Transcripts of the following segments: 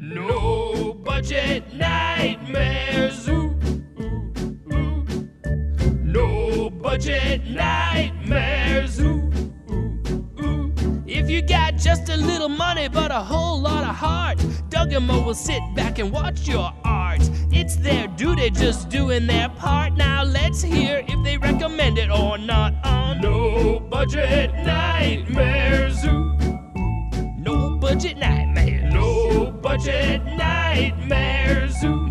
No budget nightmares. Ooh, ooh, ooh. No budget nightmares. Ooh, ooh, ooh. If you got just a little money but a whole lot of heart, Doug and Mo will sit back and watch your art. It's their duty just doing their part. Now let's hear if they recommend it or not on No Budget Nightmares. Ooh. No budget nightmares. No budget nightmares. Ooh,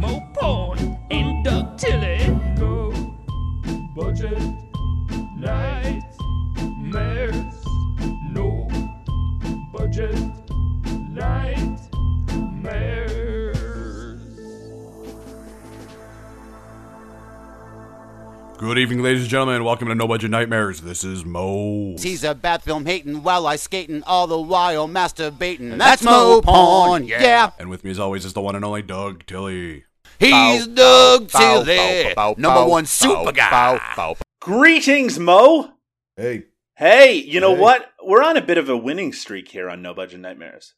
Good evening, ladies and gentlemen. Welcome to No Budget Nightmares. This is Mo. He's a bad film hating while I skating all the while masturbating. That's Mo Porn, yeah. And with me, as always, is the one and only Doug Tilly. He's Doug Tilly, number one super guy. Greetings, Mo. Hey. Hey, you know Hey. what? We're on a bit of a winning streak here on No Budget Nightmares.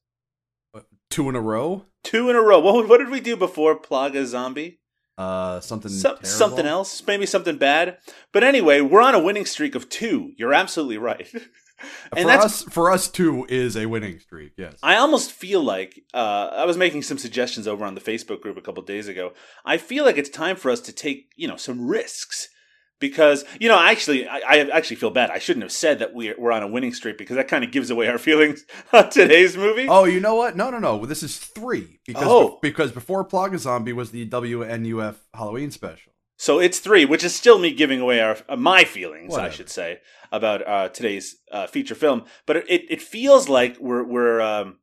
Uh, two in a row? Two in a row. What, what did we do before Plaga Zombie? Uh, something. Some, something else? Maybe something bad. But anyway, we're on a winning streak of two. You're absolutely right. For us, for us, two is a winning streak. Yes. I almost feel like uh, I was making some suggestions over on the Facebook group a couple days ago. I feel like it's time for us to take you know some risks because you know actually I, I actually feel bad. I shouldn't have said that we're we're on a winning streak because that kind of gives away our feelings on today's movie. oh, you know what? No, no, no. This is three because Oh. because before Plaga Zombie was the WNUF Halloween special. So it's three, which is still me giving away our uh, my feelings, I should say, about uh, today's uh, feature film. But it it feels like we're we're um,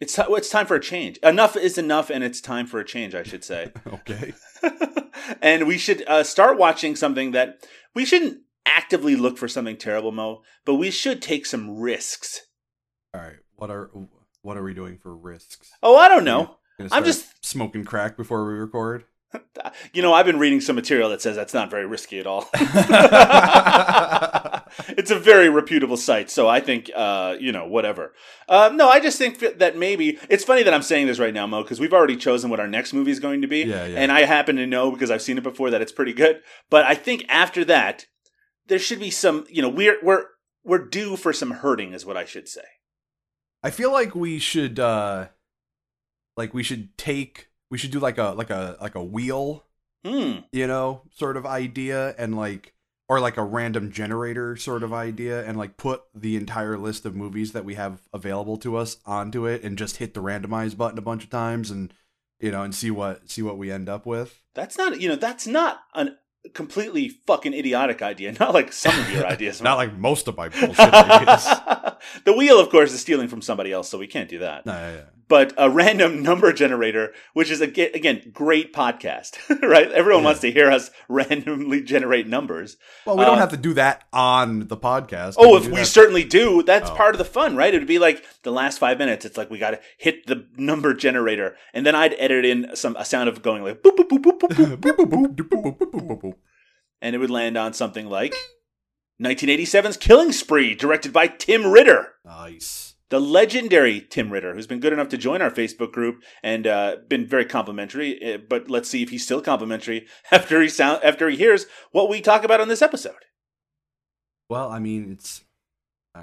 it's ti- it's time for a change. Enough is enough, and it's time for a change. I should say. Okay. and we should uh, start watching something that we shouldn't actively look for something terrible, Mo, but we should take some risks. All right. What are what are we doing for risks? Oh, I don't know. I'm just- smoking crack before we record. You know, I've been reading some material that says that's not very risky at all. it's a very reputable site, so I think, uh, you know, whatever. Uh, no, I just think that maybe it's funny that I'm saying this right now, Mo, because we've already chosen what our next movie is going to be, Yeah, yeah. and I happen to know because I've seen it before that it's pretty good. But I think after that, there should be some, you know, we're we're we're due for some hurting, is what I should say. I feel like we should uh like we should take we should do like a like a like a wheel, Hmm. you know, sort of idea and like or like a random generator sort of idea and like put the entire list of movies that we have available to us onto it and just hit the randomize button a bunch of times and you know and see what see what we end up with. That's not, you know, that's not a completely fucking idiotic idea. Not like some of your ideas. Not like most of my bullshit ideas. the wheel, of course, is stealing from somebody else, so we can't do that. No, yeah, yeah. But a random number generator, which is aga- again great podcast, right? Everyone Yeah. wants to hear us randomly generate numbers. Well, we don't Uh, have to do that on the podcast. Oh, We if we that- certainly do, that's Oh. part of the fun, right? It would be like the last five minutes. It's like we got to hit the number generator, and then I'd edit in some a sound of going like boop boop boop boop boop boop boop boop, boop, boop, boop, boop. and it would land on something like 1987's Killing Spree, directed by Tim Ritter. Nice. The legendary Tim Ritter, who's been good enough to join our Facebook group and uh, been very complimentary. uh, But let's see if he's still complimentary after he sound after he hears what we talk about on this episode. Well, I mean, it's uh,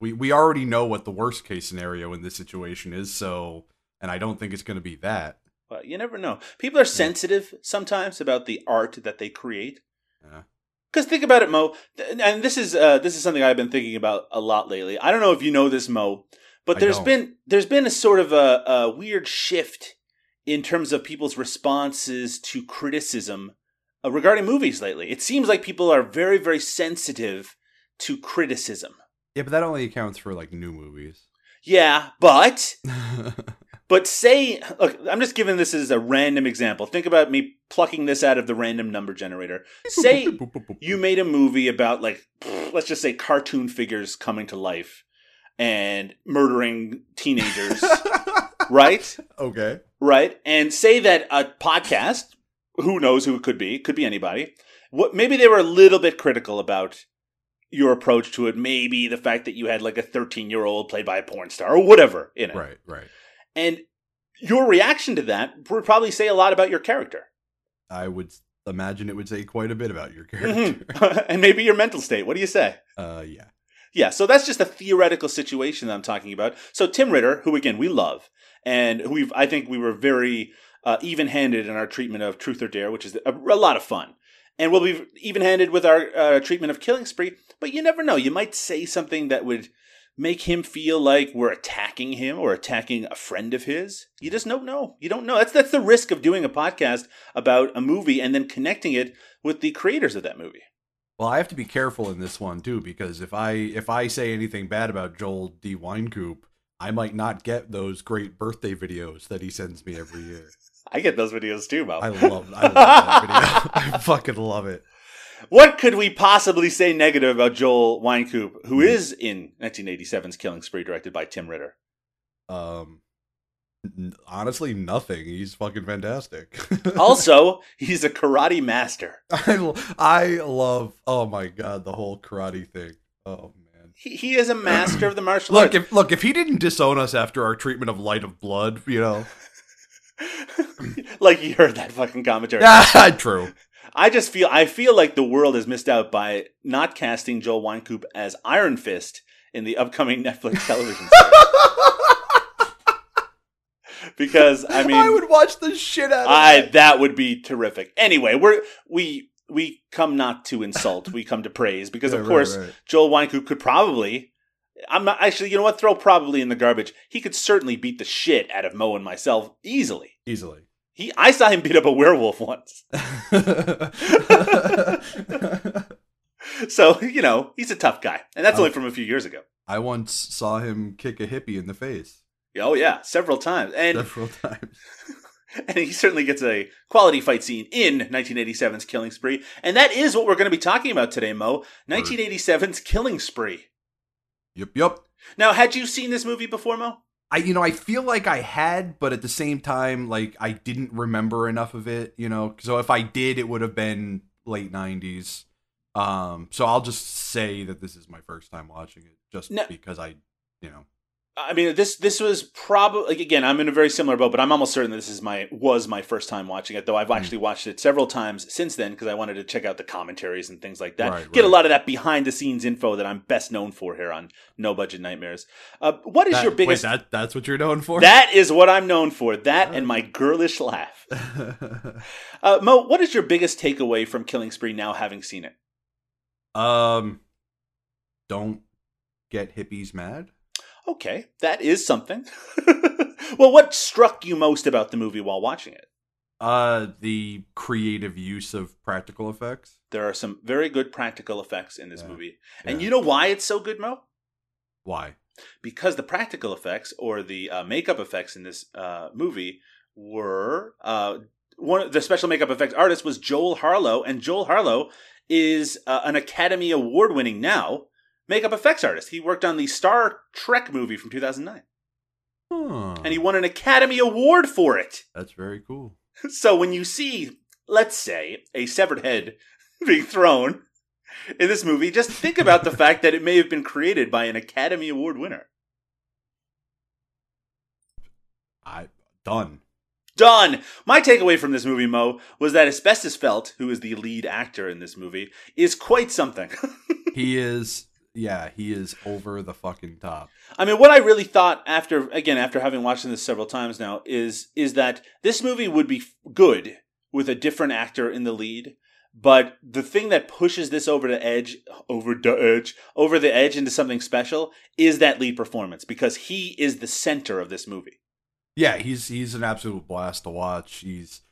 we we already know what the worst case scenario in this situation is, so and I don't think it's going to be that. But you never know. People are sensitive sometimes about the art that they create. Yeah. Because think about it, Mo, and this is uh, this is something I've been thinking about a lot lately. I don't know if you know this, Mo, but there's been there's been a sort of a, a weird shift in terms of people's responses to criticism uh, regarding movies lately. It seems like people are very very sensitive to criticism. Yeah, but that only accounts for like new movies. Yeah, but But say, look, I'm just giving this as a random example. Think about me plucking this out of the random number generator. Say you made a movie about, like, let's just say cartoon figures coming to life and murdering teenagers, right? okay. Right? And say that a podcast, who knows who it could be, could be anybody, what maybe they were a little bit critical about your approach to it. Maybe the fact that you had like a 13 year old played by a porn star or whatever in it Right, right. And your reaction to that would probably say a lot about your character. I would imagine it would say quite a bit about your character. Mhm. and maybe your mental state. What do you say? uh, yeah. Yeah, so that's just a theoretical situation that I'm talking about. So Tim Ritter, who again we love, and who we've I think we were very uh, even-handed in our treatment of Truth or Dare, which is a, a lot of fun, and we'll be even-handed with our uh, treatment of Killing Spree. But you never know; you might say something that would make him feel like we're attacking him or attacking a friend of his. You just don't know. You don't know. That's that's the risk of doing a podcast about a movie and then connecting it with the creators of that movie. Well, I have to be careful in this one too because if I if I say anything bad about Joel D. Wynkoop, I might not get those great birthday videos that he sends me every year. I get those videos too, Mo. I love I love that video. I fucking love it. What could we possibly say negative about Joel Wynkoop, who is in 1987's Killing Spree, directed by Tim Ritter? Um, honestly, nothing. He's fucking fantastic. Also, he's a karate master. I love. Oh my god, the whole karate thing. Oh man. He, he is a master of the martial Look, arts. if look if he didn't disown us after our treatment of Light of Blood, you know. like you heard that fucking commentary. Ah, true. I just feel I feel like the world has missed out by not casting Joel Wynkoop as Iron Fist in the upcoming Netflix television series. because I mean, I would watch the shit out of I that. that would be terrific. Anyway, we're we we come not to insult, we come to praise because of course right, right. Joel Wynkoop could probably I'm not actually you know what throw probably in the garbage. He could certainly beat the shit out of Mo and myself easily. easily. He I saw him beat up a werewolf once. So, you know, he's a tough guy. And that's only from a few years ago. I once saw him kick a hippie in the face Oh yeah, several times. And several times. and he certainly gets a quality fight scene in 1987's Killing Spree. And that is what we're going to be talking about today, Mo. 1987's Killing Spree. Yep, yep. Now, had you seen this movie before, Mo? I you know I feel like I had, but at the same time, like I didn't remember enough of it. You know, so if I did, it would have been late '90s. Um, so I'll just say that this is my first time watching it, just No. because I, you know, I mean, this this was probably like again. I'm in a very similar boat, but I'm almost certain that this is my was my first time watching it. Though I've actually watched it several times since then because I wanted to check out the commentaries and things like that. Right, Get a lot of that behind the scenes info that I'm best known for here on No Budget Nightmares. Uh, what is That- your wait, biggest? that that's what you're known for. that is what I'm known for. That and my girlish laugh. Uh, Mo, what is your biggest takeaway from Killing Spree now having seen it? um, don't get hippies mad. Okay, that is something. well, what struck you most about the movie while watching it? Uh, the creative use of practical effects. There are some very good practical effects in this Yeah, movie. And yeah. you know why it's so good, Mo? Why? Because the practical effects or the uh, makeup effects in this uh, movie were uh, one of the special makeup effects artist was Joel Harlow, and Joel Harlow is uh, an Academy Award winning now makeup effects artist. He worked on the Star Trek movie from 2009, Huh. and he won an Academy Award for it. That's very cool. So when you see, let's say, a severed head being thrown in this movie, just think about the fact that it may have been created by an Academy Award winner. I done. Done. My takeaway from this movie, Mo, was that Asbestos Felt, who is the lead actor in this movie, is quite something. He is. Yeah, he is over the fucking top. I mean, what I really thought after, again, after having watched this several times now, is is that this movie would be good with a different actor in the lead. But the thing that pushes this over the edge, over the edge, over the edge into something special is that lead performance because he is the center of this movie. Yeah, he's he's an absolute blast to watch. He's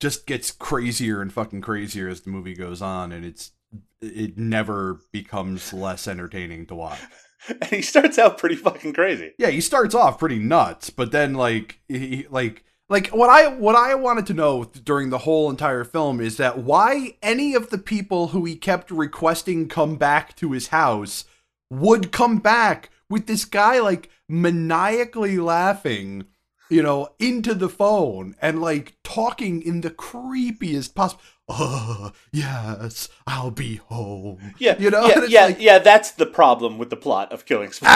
just gets crazier and fucking crazier as the movie goes on, and it's it never becomes less entertaining to watch. And he starts out pretty fucking crazy. Yeah, he starts off pretty nuts, but then like he like like what I what I wanted to know during the whole entire film is that why any of the people who he kept requesting come back to his house would come back with this guy like maniacally laughing you know, into the phone and like talking in the creepiest possible. Oh, yes, I'll be home. Yeah, you know, yeah, yeah, like- yeah. That's the problem with the plot of Killing Spree.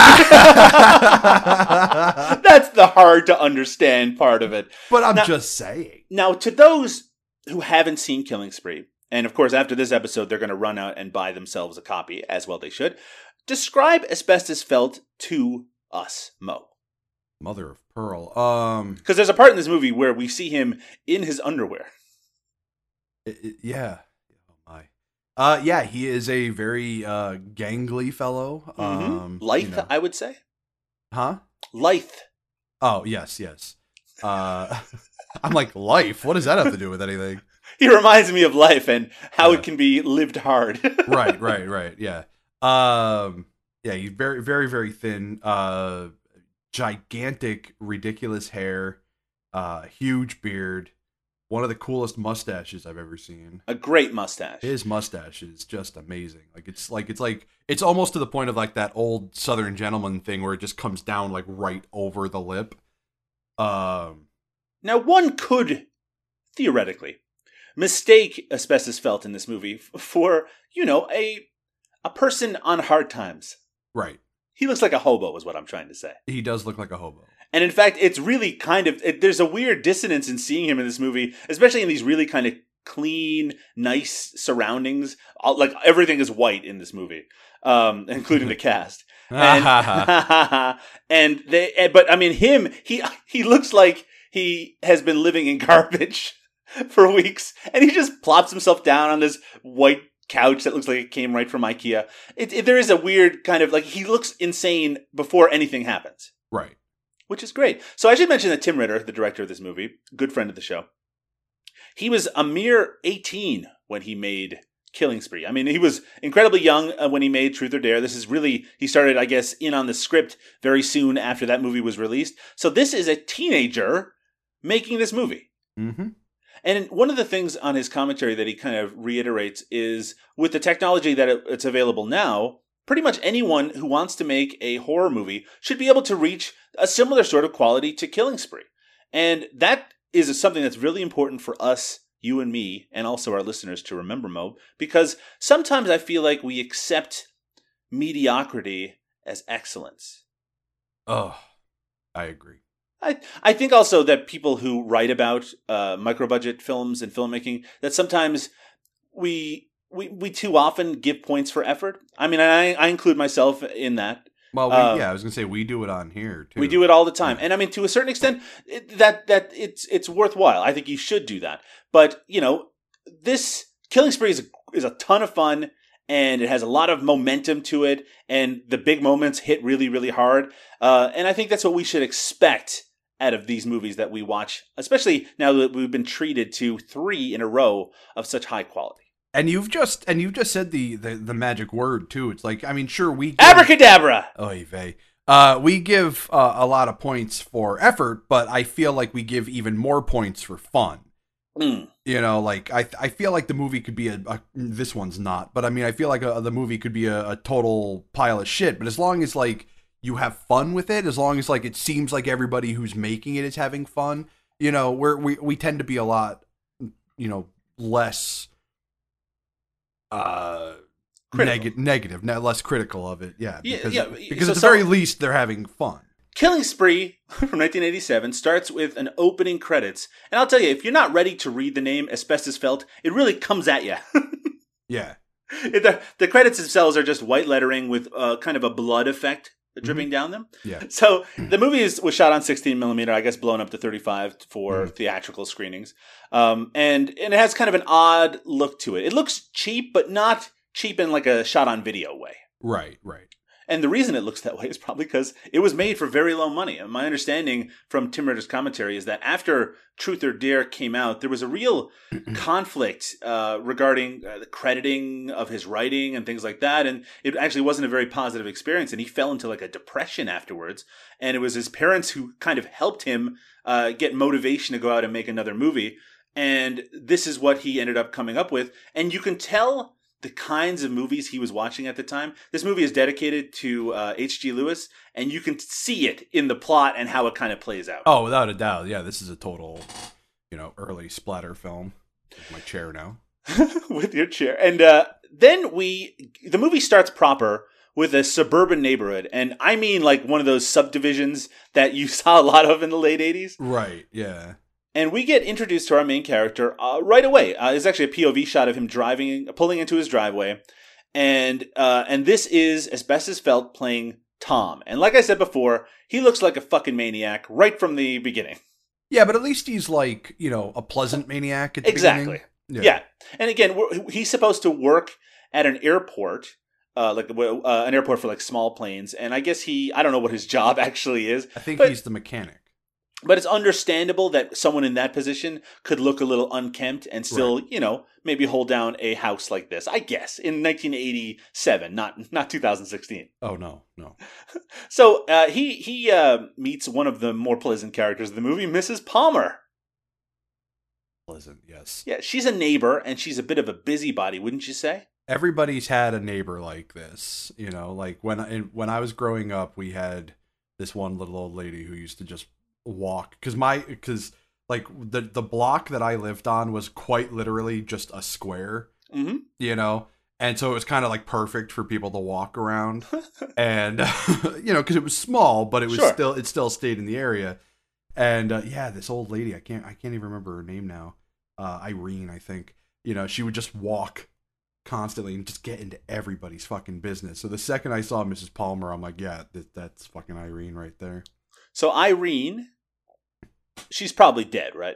that's the hard to understand part of it. but I'm Now- just saying. Now, to those who haven't seen Killing Spree, and of course, after this episode, they're going to run out and buy themselves a copy, as well they should. Describe Asbestos Felt to us, Mo. Mother of pearl. Um, Because there's a part in this movie where we see him in his underwear. I- i- yeah. Oh my. Uh, yeah, he is a very uh gangly fellow. Um, Lithe, you know. I would say. huh? Lithe. Oh yes, yes. Uh, I'm like life. What does that have to do with anything? He reminds me of life and how Yeah. it can be lived hard. right, right, right. Yeah. Um yeah, he's very very very thin, uh gigantic ridiculous hair, uh huge beard, one of the coolest mustaches I've ever seen. a great mustache. His mustache is just amazing. Like it's like it's like it's almost to the point of like that old southern gentleman thing where it just comes down like right over the lip. Um Now, one could theoretically mistake asbestos felt in this movie for, you know, a a person on hard times. right. He looks like a hobo, is what I'm trying to say. He does look like a hobo. And in fact, it's really kind of it, there's a weird dissonance in seeing him in this movie, especially in these really kind of clean, nice surroundings. All, like everything is white in this movie, um, including the cast. and, and they and- but i mean him he he looks like he has been living in garbage for weeks and he just plops himself down on this white couch that looks like it came right from ikea it, it- there is a weird kind of like he looks insane before anything happens right. Which is great so i should mention that tim ritter the director of this movie good friend of the show he was a mere 18 when he made Killing Spree. I mean, he was incredibly young uh, when he made Truth or Dare. This is really, he started, I guess, in on the script very soon after that movie was released. So this is a teenager making this movie. Mm-hmm. And one of the things on his commentary that he kind of reiterates is with the technology that it's available now, pretty much anyone who wants to make a horror movie should be able to reach a similar sort of quality to Killing Spree. And that is something that's really important for us, you and me, and also our listeners to remember, Mo, because sometimes I feel like we accept mediocrity as excellence. Oh, I agree. I, I think also that people who write about uh, micro budget films and filmmaking that sometimes we we we too often give points for effort. I mean, I I include myself in that. Well, we, Um, yeah, I was gonna say we do it on here too. We do it all the time, and I mean, to a certain extent, it, that that it's it's worthwhile. I think you should do that. But you know, this Killing Spree is a, is a ton of fun, and it has a lot of momentum to it, and the big moments hit really really hard. Uh, and I think that's what we should expect out of these movies that we watch, especially now that we've been treated to three in a row of such high quality. And you've just and you've just said the the, the magic word too. It's like I mean, sure we give, Abracadabra! Oy vey. Uh, we give uh, a lot of points for effort, but I feel like we give even more points for fun. Mm. You know, like I I feel like the movie could be a, a this one's not, but I mean I feel like a, the movie could be a, a total pile of shit. But as long as like you have fun with it, as long as like it seems like everybody who's making it is having fun, you know, we're, we we tend to be a lot, you know, less uh neg- negative, ne- less critical of it. Yeah, Yeah, because yeah, because so- at the so- very least they're having fun. Killing Spree from 1987 starts with an opening credits. And I'll tell you, if you're not ready to read the name Asbestos Felt, it really comes at you. Yeah. the, the credits themselves are just white lettering with uh, kind of a blood effect dripping down them. Yeah. So the movie is, was shot on 16 millimeter, I guess blown up to 35 for Mhm. theatrical screenings. Um, and, and it has kind of an odd look to it. It looks cheap, but not cheap in like a shot on video way. Right, right. And the reason it looks that way is probably because it was made for very low money. And my understanding from Tim Ritter's commentary is that after Truth or Dare came out, there was a real conflict uh, regarding uh, the crediting of his writing and things like that. And it actually wasn't a very positive experience. And he fell into like a depression afterwards. And it was his parents who kind of helped him uh, get motivation to go out and make another movie. And this is what he ended up coming up with. And you can tell the kinds of movies he was watching at the time. This movie is dedicated to uh, H.G. Lewis, and you can see it in the plot and how it kind of plays out. Oh, without a doubt. Yeah, this is a total, you know, early splatter film. With My chair now. with your chair. And uh, then we, the movie starts proper with a suburban neighborhood, and I mean like one of those subdivisions that you saw a lot of in the late '80s. Right. Yeah. And we get introduced to our main character uh, right away. Uh, it's actually a POV shot of him driving, pulling into his driveway, and uh, and this is Asbestos Felt playing Tom. And like I said before, he looks like a fucking maniac right from the beginning. Yeah, but at least he's like you know a pleasant maniac. At the Exactly. beginning. Yeah. And again, he's supposed to work at an airport, uh, like uh, an airport for like small planes. And I guess he, I don't know what his job actually is, I think he's the mechanic. But it's understandable that someone in that position could look a little unkempt and still, you know, maybe hold down a house like this. I guess in 1987, not not 2016. Oh no, no. So uh, he he uh, meets one of the more pleasant characters of the movie, Mrs. Palmer. Pleasant. Yes. Yeah, she's a neighbor and she's a bit of a busybody, wouldn't you say? everybody's had a neighbor like this you know like when I, when I was growing up we had this one little old lady who used to just walk because my because like the the block that I lived on was quite literally just a square Mm-hmm. you know? And so it was kind of like perfect for people to walk around. And you know because it was small but it was Sure. still it still stayed in the area. And uh, yeah this old lady i can't i can't even remember her name now uh, irene i think you know she would just walk constantly and just get into everybody's fucking business. So the second i saw mrs palmer i'm like yeah that, that's fucking irene right there. So Irene, she's probably dead, right?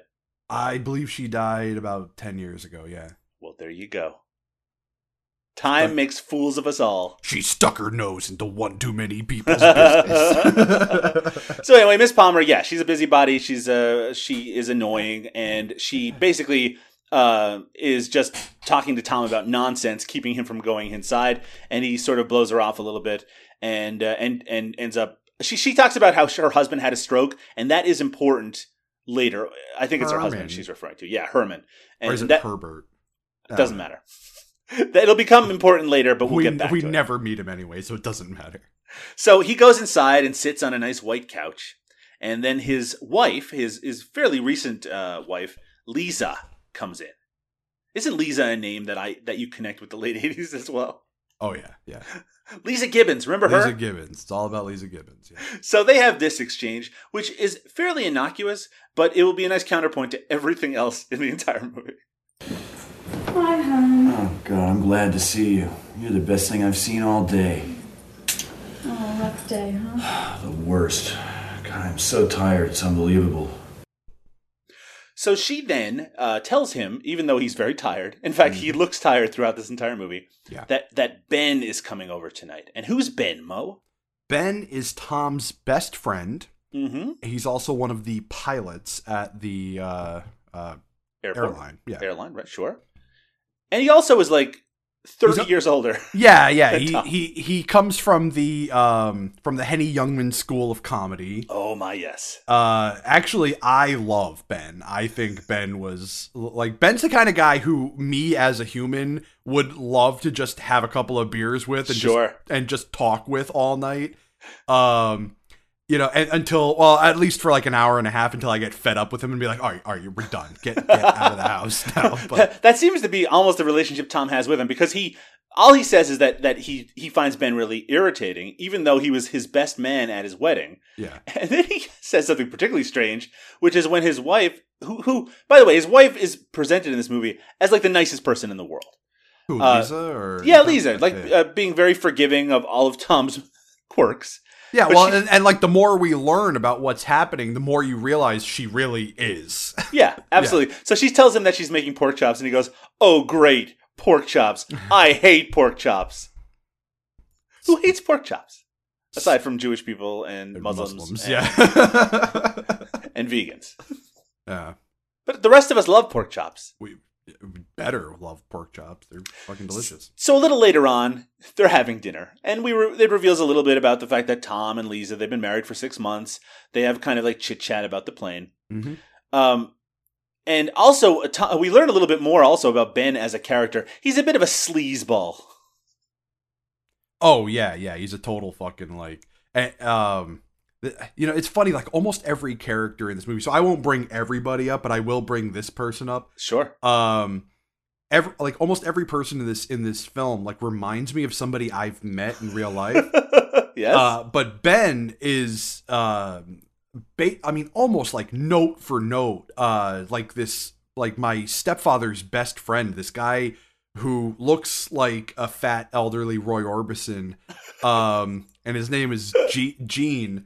i believe she died about 10 years ago yeah Well, there you go. Time Right. makes fools of us all. she stuck her nose into one too many people's business So anyway, Miss Palmer, yeah, she's a busybody. She's uh she is annoying, and she basically uh is just talking to Tom about nonsense, keeping him from going inside, and he sort of blows her off a little bit, and uh, and and ends up. She she talks about how her husband had a stroke, and that is important later. I think it's her husband she's referring to. Yeah, Herman. And or is it that herbert doesn't matter. It'll become important later, but we'll we, get back we to it. never meet him anyway so it doesn't matter So he goes inside and sits on a nice white couch, and then his wife, his his fairly recent uh, wife, Lisa, comes in. Isn't Lisa a name that I that you connect with the late eighties as well? Oh yeah yeah Leeza Gibbons, remember Lisa her? Leeza Gibbons. It's all about Leeza Gibbons. Yeah. So they have this exchange, which is fairly innocuous, but it will be a nice counterpoint to everything else in the entire movie. Hi, hon. Oh, God, I'm glad to see you. You're the best thing I've seen all day. Oh, rough day, huh? The worst. God, I'm so tired. It's unbelievable. So she then uh, tells him, even though he's very tired, in fact, he looks tired throughout this entire movie, Yeah. that that Ben is coming over tonight. And who's Ben, Mo? Ben is Tom's best friend. Mm-hmm. He's also one of the pilots at the uh, uh, airline. Yeah. Airline, right? Sure. And he also is like thirty He's years older. Yeah, yeah. He, Tom. he he comes from the um from the Henny Youngman School of Comedy. Oh my yes. Uh, actually, I love Ben. I think Ben was like Ben's the kind of guy who me as a human would love to just have a couple of beers with and Sure. just and just talk with all night. Um, you know, and, until well, at least for like an hour and a half until I get fed up with him and be like, all right, all right, we're done. Get get out of the house now. But that seems to be almost the relationship Tom has with him because he all he says is that that he he finds Ben really irritating, even though he was his best man at his wedding. yeah, And then he says something particularly strange, which is when his wife, who who by the way, his wife is presented in this movie as like the nicest person in the world. who Uh, Lisa or Yeah, Lisa, like uh, being very forgiving of all of Tom's quirks. Yeah, But well, she- and, and like the more we learn about what's happening, the more you realize she really is. Yeah, absolutely. So she tells him that she's making pork chops, and he goes, "Oh, great, pork chops! I hate pork chops." Who hates pork chops? Aside from Jewish people and Muslims, and, yeah, and vegans, yeah. but the rest of us love pork chops. We we better love pork chops. They're fucking delicious. So a little later on, they're having dinner, and we re- it reveals a little bit about the fact that Tom and Lisa they've been married for six months. They have kind of like chit chat about the plane. Mhm. Um, And also, uh, we learn a little bit more also about Ben as a character. He's a bit of a sleazeball. Oh yeah, yeah. He's a total fucking like. eh, um, you know, it's funny. Like almost every character in this movie. So I won't bring everybody up, but I will bring this person up. Sure. Um, every like almost every person in this in this film like reminds me of somebody I've met in real life. yes. Uh, but Ben is, um, ba- I mean, almost like note for note, uh, like this, like my stepfather's best friend, this guy who looks like a fat elderly Roy Orbison, um, and his name is G- Gene.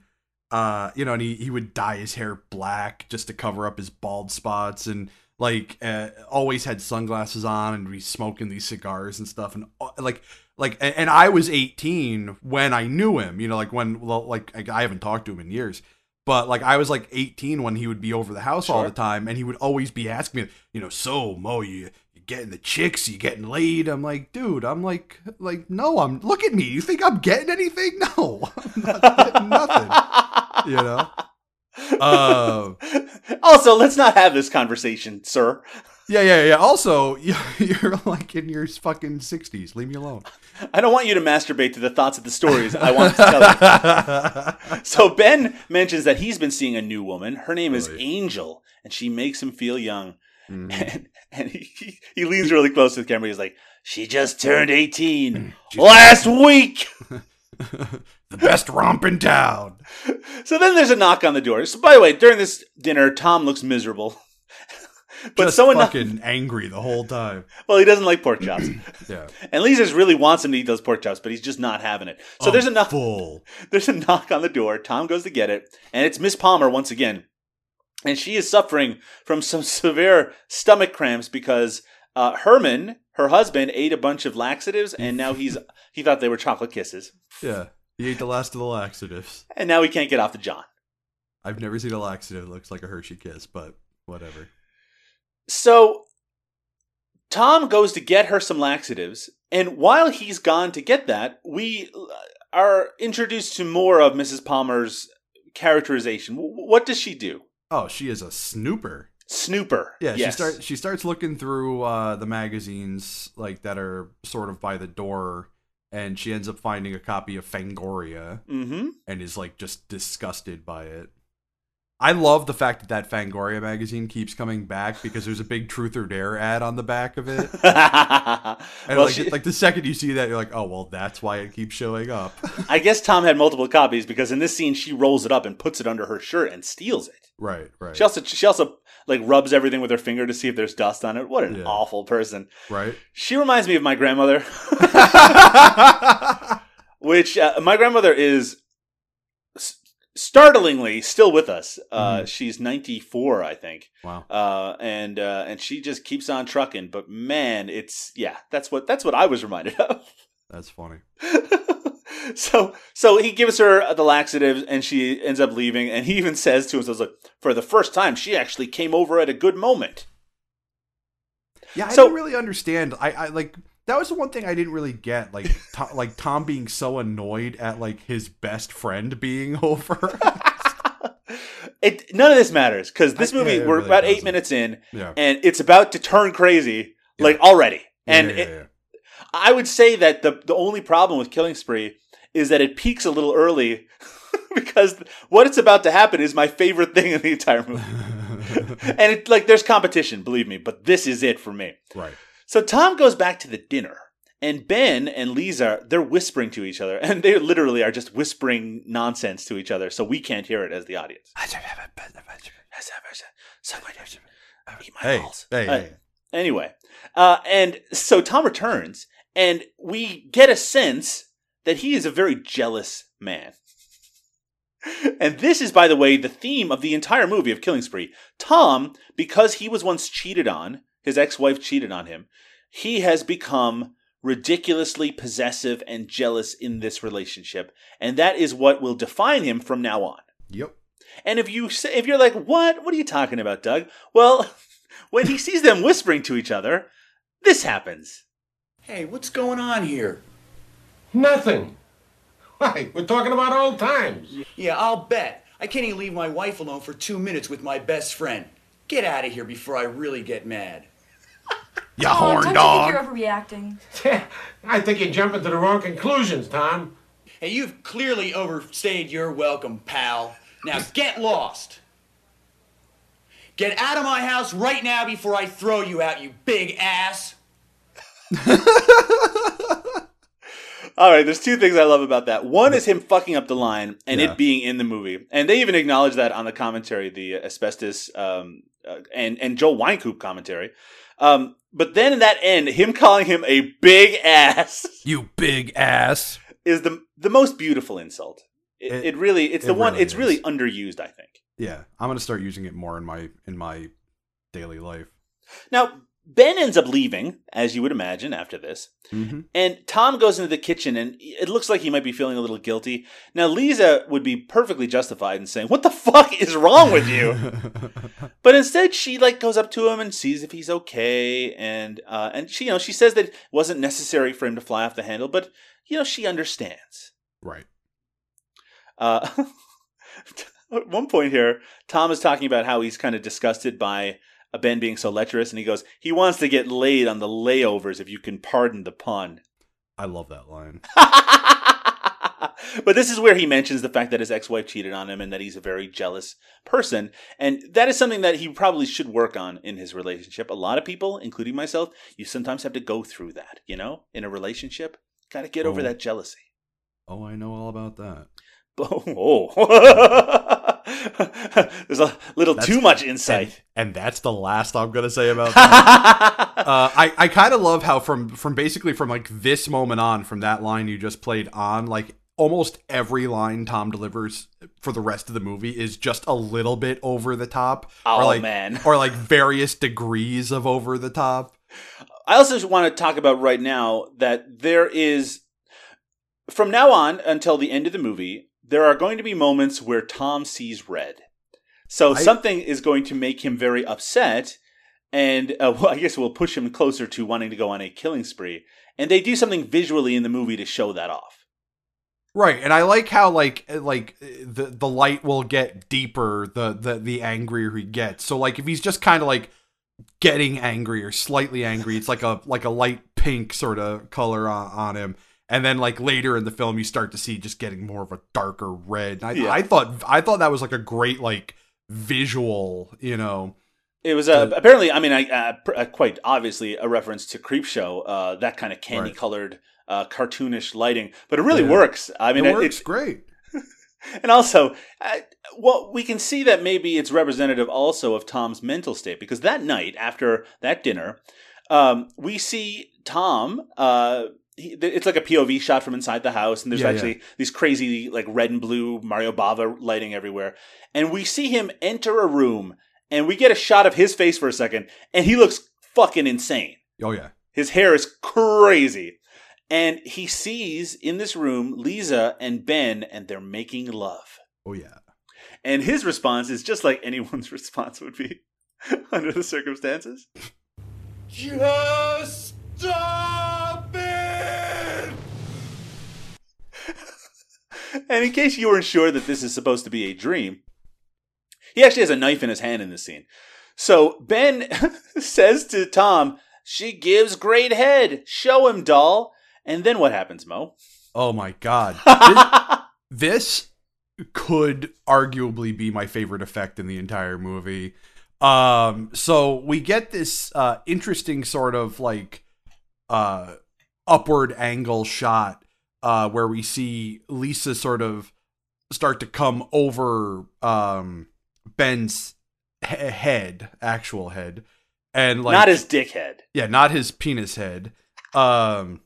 Uh, you know, and he, he would dye his hair black just to cover up his bald spots, and like uh, always had sunglasses on, and be smoking these cigars and stuff, and uh, like like and I was 18 when I knew him, you know, like when like I haven't talked to him in years. But like I was like 18 when he would be over the house all the time and he would always be asking me, you know, so Mo, you you getting the chicks, you getting laid? I'm like, dude, I'm like like no, I'm look at me. You think I'm getting anything? No. I'm not getting nothing. You know? Uh, also, let's not have this conversation, sir. yeah, yeah, yeah. Also, you- you're like in your fucking 60s. Leave me alone. I don't want you to masturbate to the thoughts of the stories I want to tell you. So Ben mentions that he's been seeing a new woman. Her name is Angel, and she makes him feel young. Mhm. And, and he, he, he leans really close to the camera. He's like, "She just turned eighteen last week." the best romp in town. So then there's a knock on the door. So by the way, during this dinner, Tom looks miserable. but Just someone, fucking angry the whole time. well, he doesn't like pork chops. Yeah. And Lisa's really wants him to eat those pork chops, but he's just not having it. So there's a knock. full. There's a knock on the door. Tom goes to get it, and it's Miss Palmer once again. And she is suffering from some severe stomach cramps because uh, Herman, her husband, ate a bunch of laxatives, and now he's he thought they were chocolate kisses, Yeah. He ate the last of the laxatives. and now he can't get off the John. I've never seen a laxative that looks like a Hershey kiss, but whatever. So Tom goes to get her some laxatives, and while he's gone to get that, we uh, are introduced to more of Mrs. Palmer's characterization. What does she do? Oh, she is a snooper. Snooper. Yeah, yes. she starts she starts looking through uh the magazines like that are sort of by the door and she ends up finding a copy of Fangoria Mm-hmm. and is like just disgusted by it. I love the fact that that Fangoria magazine keeps coming back because there's a big Truth or Dare ad on the back of it. And well, like, she- like the second you see that, you're like, oh well, that's why it keeps showing up. I guess Tom had multiple copies because in this scene she rolls it up and puts it under her shirt and steals it. right, right, She also she also like rubs everything with her finger to see if there's dust on it. What an Yeah. awful person. right. She reminds me of my grandmother, which uh, my grandmother is s- startlingly still with us. Uh, Mhm. She's 94, I think. wow. Uh, and uh, and she just keeps on trucking. But man, it's yeah, that's what that's what I was reminded of. That's funny. so so he gives her the laxatives and she ends up leaving and he even says to himself like for the first time she actually came over at a good moment Yeah, I So- didn't really understand. I, I like that was the one thing I didn't really get. Like, Tom, like Tom being so annoyed at like his best friend being over. it none of this matters because this I- movie yeah, we're really about eight doesn't. minutes in yeah, and it's about to turn crazy like already and yeah, yeah, it, i would say that the the only problem with killing spree is that it peaks a little early because what it's about to happen is my favorite thing in the entire movie and it like there's competition believe me but this is it for me right. So Tom goes back to the dinner, and Ben and Lisa they're whispering to each other, and they literally are just whispering nonsense to each other, so we can't hear it as the audience. Hey, hey, Uh, hey. Anyway, uh, and so Tom returns, and we get a sense that he is a very jealous man. And this is, by the way, the theme of the entire movie of Killing Spree. Tom, because he was once cheated on, his ex wife cheated on him, he has become ridiculously possessive and jealous in this relationship. And that is what will define him from now on. Yep. And if you say, if you're like, what? What are you talking about, Doug? Well, when he sees them whispering to each other, this happens. Hey, what's going on here? Nothing. Why? We're talking about old times. Yeah, I'll bet. I can't even leave my wife alone for two minutes with my best friend. Get out of here before I really get mad. Ya Oh, horn don't you dog. think you're overreacting? I think you're jumping to the wrong conclusions, Tom. Hey, you've clearly overstayed your welcome, pal. Now get lost. Get out of my house right now before I throw you out, you big ass. All right, there's two things I love about that. One is him fucking up the line and Yeah. it being in the movie, and they even acknowledge that on the commentary, the asbestos um, uh, and and Joel Wynkoop commentary. Um, but then in that end, him calling him a big ass You big ass. is the the most beautiful insult. It, It- it, really, it's it the one. really it's really underused, I think. Yeah, I'm gonna start using it more in my in my daily life. Now Ben ends up leaving, as you would imagine, after this. Mm-hmm. And Tom goes into the kitchen and it looks like he might be feeling a little guilty. Now, Lisa would be perfectly justified in saying, What the fuck is wrong with you? but instead, she like goes up to him and sees if he's okay. And, uh, and she, you know, she says that it wasn't necessary for him to fly off the handle, but, you know, she understands. right. Uh, at one point here, Tom is talking about how he's kind of disgusted by Ben being so lecherous. And he goes, He wants to get laid on the layovers, if you can pardon the pun. I love that line. but this is where he mentions the fact that his ex-wife cheated on him and that he's a very jealous person and that is something that he probably should work on in his relationship a lot of people including myself you sometimes have to go through that you know in a relationship got to get over Oh. that jealousy Oh, I know all about that. oh there's a little That's- too much insight and that's the last I'm gonna say about that. uh, I I kind of love how from from basically from like this moment on, from that line you just played on, like almost every line Tom delivers for the rest of the movie is just a little bit over the top, or Oh, like man. or like various degrees of over the top. I also just want to talk about right now that there is, from now on until the end of the movie, there are going to be moments where Tom sees red. So I- something is going to make him very upset, and uh, well, I guess will push him closer to wanting to go on a killing spree. And they do something visually in the movie to show that off. Right, and I like how like uh, like uh, the the light will get deeper the the the angrier he gets. So like if he's just kind of like getting angry or slightly angry, it's like a like a light pink sort of color on, on him. And then like later in the film, you start to see just getting more of a darker red. I, Yeah. I thought I thought that was like a great like visual, you know. It was uh, The- apparently, I mean, I uh, pr- uh, quite obviously a reference to Creepshow, uh, that kind of candy colored, uh, cartoonish lighting, but it really Yeah. works. I mean, it it- works it's great. And also, uh, well, we can see that maybe it's representative also of Tom's mental state because that night after that dinner, um, we see Tom. He, it's like a POV shot from inside the house, and there's Yeah, yeah. actually these crazy like red and blue Mario Bava lighting everywhere. And we see him enter a room, and we get a shot of his face for a second, and he looks fucking insane. Oh yeah. His hair is crazy. And he sees in this room Lisa and Ben, and they're making love. Oh yeah. And his response is just like anyone's response would be under the circumstances. Just stop it! And in case you weren't sure that this is supposed to be a dream, he actually has a knife in his hand in this scene. So Ben says to Tom, She gives great head. Show him, doll. And then what happens, Mo? Oh my god. this could arguably be my favorite effect in the entire movie. Um, so we get this uh, interesting sort of like uh, upward angle shot uh, where we see Lisa sort of start to come over um, Ben's he- head, actual head, and like Not his dick head. yeah, not his penis head. Um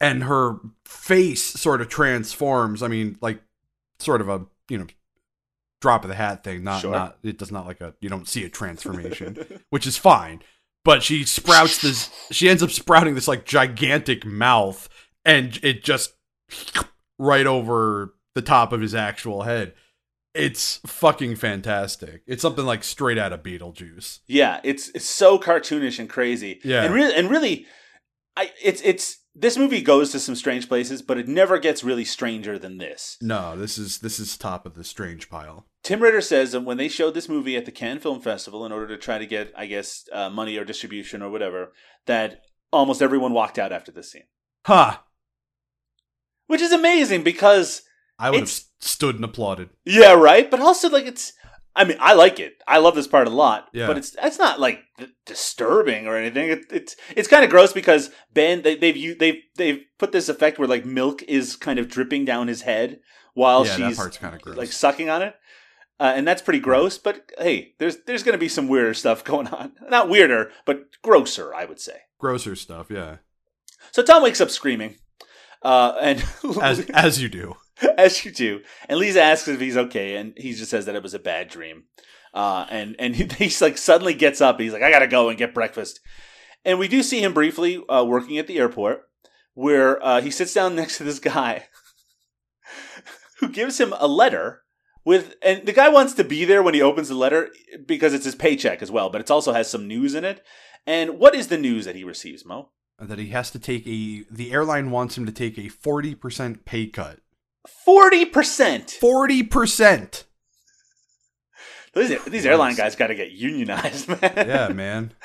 and her face sort of transforms. I mean, like sort of a, you know, drop of the hat thing. Not Sure. not it does not like a you don't see a transformation, which is fine. But she sprouts this she ends up sprouting this like gigantic mouth and it just right over the top of his actual head. It's fucking fantastic. It's something like straight out of Beetlejuice. Yeah, it's it's so cartoonish and crazy. Yeah. and really, and really, I it's it's this movie goes to some strange places, but it never gets really stranger than this. No, this is this is top of the strange pile. Tim Ritter says that when they showed this movie at the Cannes Film Festival in order to try to get, I guess, uh, money or distribution or whatever, that almost everyone walked out after this scene, Ha! Which is amazing because I would have stood and applauded. yeah, right. But also, like, it's. I mean, I like it. I love this part a lot. Yeah. But it's it's not like disturbing or anything. It, it's it's kind of gross because Ben they, they've they've they've put this effect where like milk is kind of dripping down his head while yeah, she's part's kind of gross. like sucking on it. Uh, and that's pretty gross, but hey, there's there's going to be some weirder stuff going on. Not weirder, but grosser, I would say. Grosser stuff, yeah. So Tom wakes up screaming, uh, and As as you do. as you do. And Lisa asks if he's okay, and he just says that it was a bad dream. Uh, and and he, he's like suddenly gets up. He's like, I gotta go and get breakfast. And we do see him briefly uh, working at the airport, where uh, he sits down next to this guy who gives him a letter with, and the guy wants to be there when he opens the letter because it's his paycheck as well, but it also has some news in it. And what is the news that he receives, Mo? That he has to take a the airline wants him to take a forty percent pay cut. Forty percent. Forty percent. These, these airline guys got to get unionized, man. Yeah, man.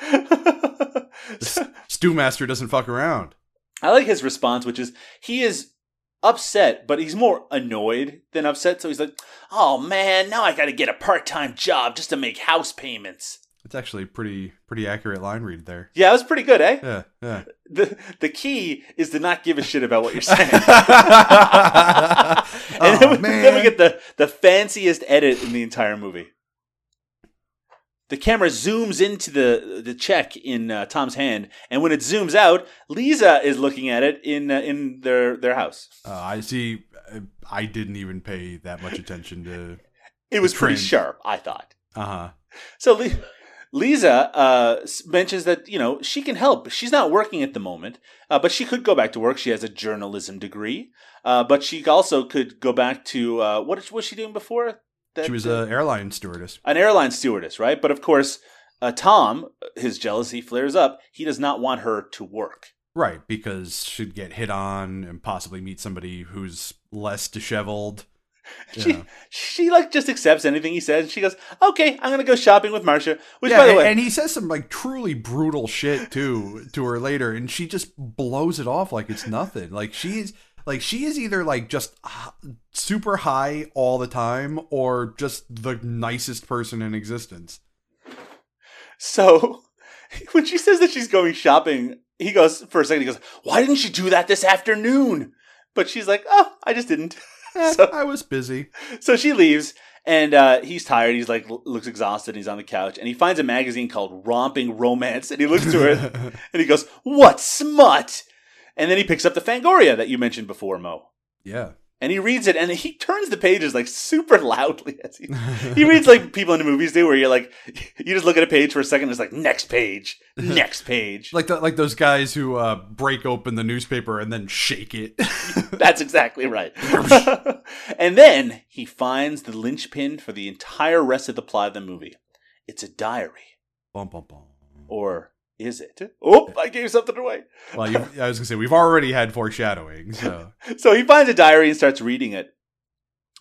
Stewmaster doesn't fuck around. I like his response, which is he is upset, but he's more annoyed than upset. So he's like, "Oh man, now I got to get a part-time job just to make house payments." It's actually pretty pretty accurate line read there. Yeah, it was pretty good, eh? Yeah, yeah. The the key is to not give a shit about what you're saying. oh, and then, we, then we get the the fanciest edit in the entire movie. The camera zooms into the the check in uh, Tom's hand, and when it zooms out, Lisa is looking at it in uh, in their their house. Uh, I see. uh, I didn't even pay that much attention to. It was pretty sharp, I thought. Uh huh. So Li- Lisa uh, mentions that you know she can help. She's not working at the moment, uh, but she could go back to work. She has a journalism degree, uh, but she also could go back to uh, what was she doing before? That, She was an airline stewardess. an airline stewardess, right? But of course, uh, Tom, his jealousy flares up. He does not want her to work. Right, because she'd get hit on and possibly meet somebody who's less disheveled. She she like just accepts anything he says. She goes, "Okay, I'm gonna go shopping with Marcia." Which, yeah, by the way, and he says some like truly brutal shit too to her later, and she just blows it off like it's nothing. Like she's like she is either like just super high all the time, or just the nicest person in existence. So when she says that she's going shopping, he goes for a second. He goes, "Why didn't you do that this afternoon?" But she's like, "Oh, I just didn't." So- I was busy. So she leaves, and uh, he's tired. He's like, looks exhausted. He's on the couch, and he finds a magazine called Romping Romance, and he looks to it, and he goes, "What smut?" And then he picks up the Fangoria that you mentioned before, Mo. Yeah. And he reads it, and he turns the pages like super loudly as he he reads like people in the movies do, where you're like, you just look at a page for a second, and it's like next page, next page. Like the, like those guys who uh, break open the newspaper and then shake it. That's exactly right. and then he finds the linchpin for the entire rest of the plot of the movie. It's a diary, bum, bum, bum. or is it? Oh, I gave something away. Well, you, I was gonna say we've already had foreshadowing, so So he finds a diary and starts reading it.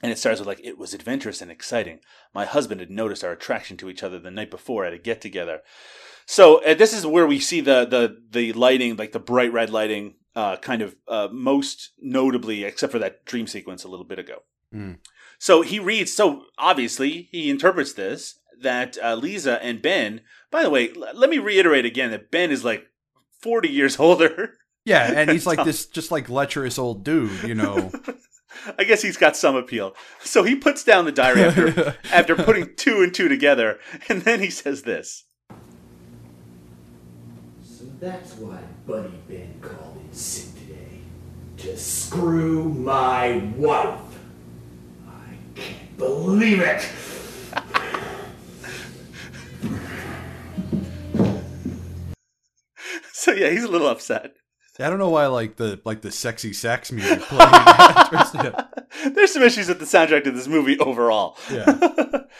And it starts with like, it was adventurous and exciting. My husband had noticed our attraction to each other the night before at a get together. So uh, this is where we see the the the lighting, like the bright red lighting, uh, kind of uh, most notably, except for that dream sequence a little bit ago. Mm. So he reads. So obviously, he interprets this that uh, Lisa and Ben. By the way, l- let me reiterate again that Ben is like forty years older. yeah, and he's like this just like lecherous old dude, you know. I guess he's got some appeal. So he puts down the diary after after putting two and two together, and then he says this. So that's why Buddy Ben called in sick today. To screw my wife. I can't believe it. So yeah, he's a little upset. I don't know why like the like the sexy sax music played. yeah. There's some issues with the soundtrack to this movie overall. Yeah.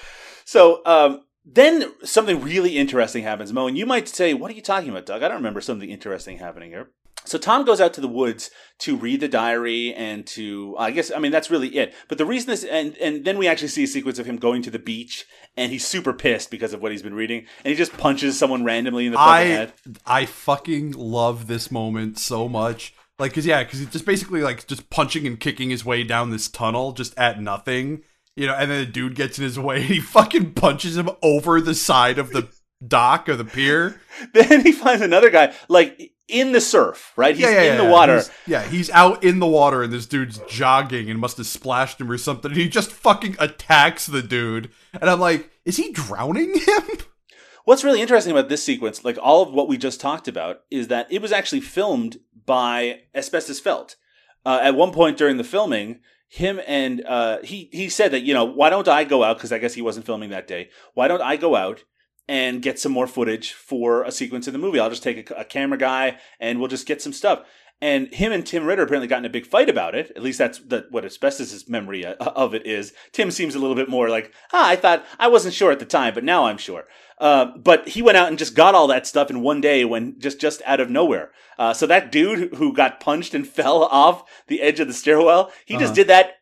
so um, then something really interesting happens, Mo, and you might say, "What are you talking about, Doug?" I don't remember something interesting happening here. So Tom goes out to the woods to read the diary and to I guess I mean that's really it. But the reason this and and then we actually see a sequence of him going to the beach and he's super pissed because of what he's been reading and he just punches someone randomly in the fucking I head. I fucking love this moment so much. Like, cause yeah, cause he's just basically like just punching and kicking his way down this tunnel just at nothing, you know. And then the dude gets in his way and he fucking punches him over the side of the dock or the pier. Then he finds another guy like in the surf, right? He's in the water. He's- yeah, he's out in the water and this dude's jogging and must have splashed him or something. And he just fucking attacks the dude. And I'm like, is he drowning him? What's really interesting about this sequence, like all of what we just talked about, is that it was actually filmed by Asbestos Felt. Uh, at one point during the filming, him and uh, he he said that you know why don't I go out because I guess he wasn't filming that day. Why don't I go out and get some more footage for a sequence in the movie? I'll just take a, a camera guy and we'll just get some stuff. And him and Tim Ritter apparently got in a big fight about it. At least that's the, what Asbestos' memory uh, of it is. Tim seems a little bit more like, ah, I thought I wasn't sure at the time, but now I'm sure. Uh, but he went out and just got all that stuff in one day when just just out of nowhere. Uh, so that dude who got punched and fell off the edge of the stairwell, he just Uh-huh. did that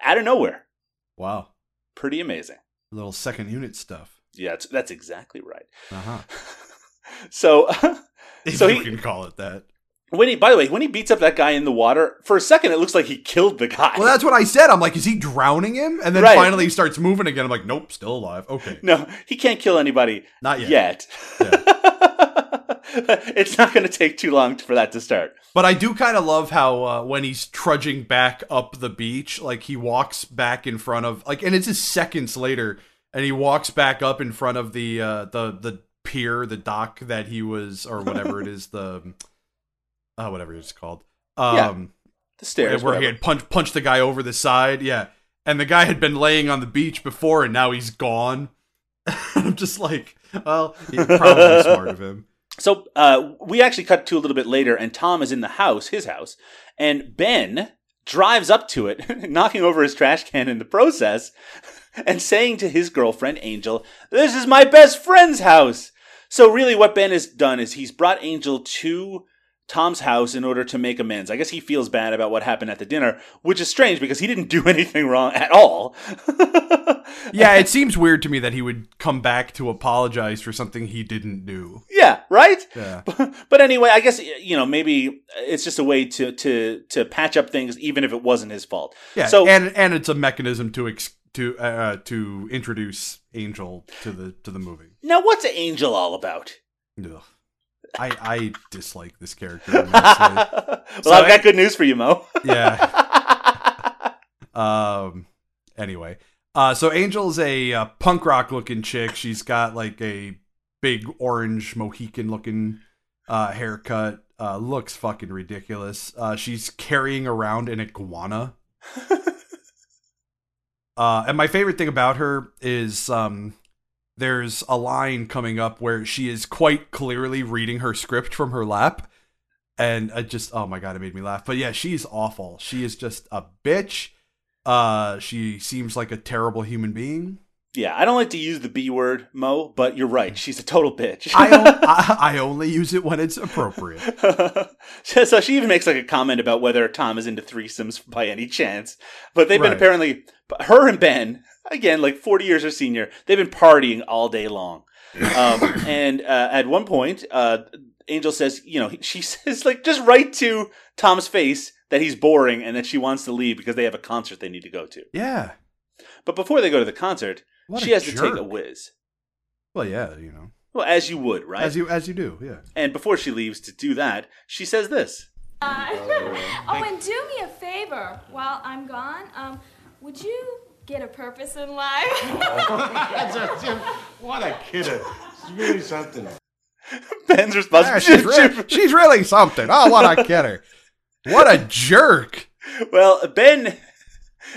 out of nowhere. Wow. Pretty amazing. little second unit stuff. Yeah, it's, that's exactly right. Uh huh. So, If so you he can call it that. when he by the way when he beats up that guy in the water for a second it looks like he killed the guy. Well, that's what I said. I'm like, is he drowning him? And then Right. finally he starts moving again. I'm like, nope, still alive. Okay. no, he can't kill anybody Not yet. it's not going to take too long for that to start. But I do kind of love how uh, when he's trudging back up the beach, like he walks back in front of like, and it's just seconds later, and he walks back up in front of the uh, the the pier, the dock that he was, or whatever it is, the uh, whatever it's called. Um, Yeah, The stairs. where he had punched punched the guy over the side. Yeah, and the guy had been laying on the beach before, and now he's gone. I'm just like, well, he's probably smart of him. So uh, we actually cut to a little bit later, and Tom is in the house, his house, and Ben drives up to it, knocking over his trash can in the process, and saying to his girlfriend Angel, "This is my best friend's house." So really, what Ben has done is he's brought Angel to Tom's house in order to make amends. I guess he feels bad about what happened at the dinner, which is strange because he didn't do anything wrong at all. Yeah, it seems weird to me that he would come back to apologize for something he didn't do. Yeah, right. Yeah. But anyway, I guess you know maybe it's just a way to to to patch up things, even if it wasn't his fault. Yeah, So and and it's a mechanism to ex- to uh, to introduce Angel to the to the movie. now, what's Angel all about? Ugh. I I dislike this character. well, So I've I- got good news for you, Mo. yeah. Um. Anyway, uh, so Angel's a uh, punk rock looking chick. She's got like a big orange Mohican looking uh, haircut. Uh, looks fucking ridiculous. Uh, she's carrying around an iguana. uh, and my favorite thing about her is um, there's a line coming up where she is quite clearly reading her script from her lap. And I just, oh my god, it made me laugh. But yeah, she's awful. She is just a bitch. Uh, she seems like a terrible human being. Yeah, I don't like to use the B word, Mo, but you're right. She's a total bitch. I, on- I, I only use it when it's appropriate. so she even makes like a comment about whether Tom is into threesomes by any chance. But they've been apparently her and Ben again, like forty years her senior. They've been partying all day long. Um, and uh, at one point, uh, Angel says, you know, she says like just right to Tom's face that he's boring and that she wants to leave because they have a concert they need to go to. Yeah. But before they go to the concert, What she a has to take a whiz. Well, yeah, you know, Well, as you would, right? as you as you do. Yeah. and before she leaves to do that, she says this. oh, and do me a favor while I'm gone. Um, would you get a purpose in life? That's a, what a kidder. It's really something. Ben's response. Yeah, she's, re- she's really something. Oh, what a kidder. What a jerk. well, Ben.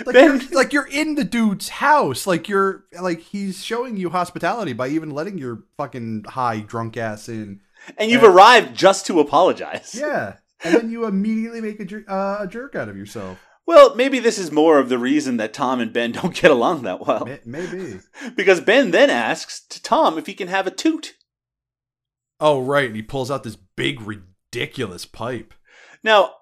Like, Ben- you're, like you're in the dude's house. Like you're like he's showing you hospitality by even letting your fucking high drunk ass in. And you've arrived just to apologize. Yeah. And then you immediately make a, jer- uh, a jerk out of yourself. Well, maybe this is more of the reason that Tom and Ben don't get along that well. Maybe. Because Ben then asks to Tom if he can have a toot. Oh, right. And he pulls out this big, ridiculous pipe. Now,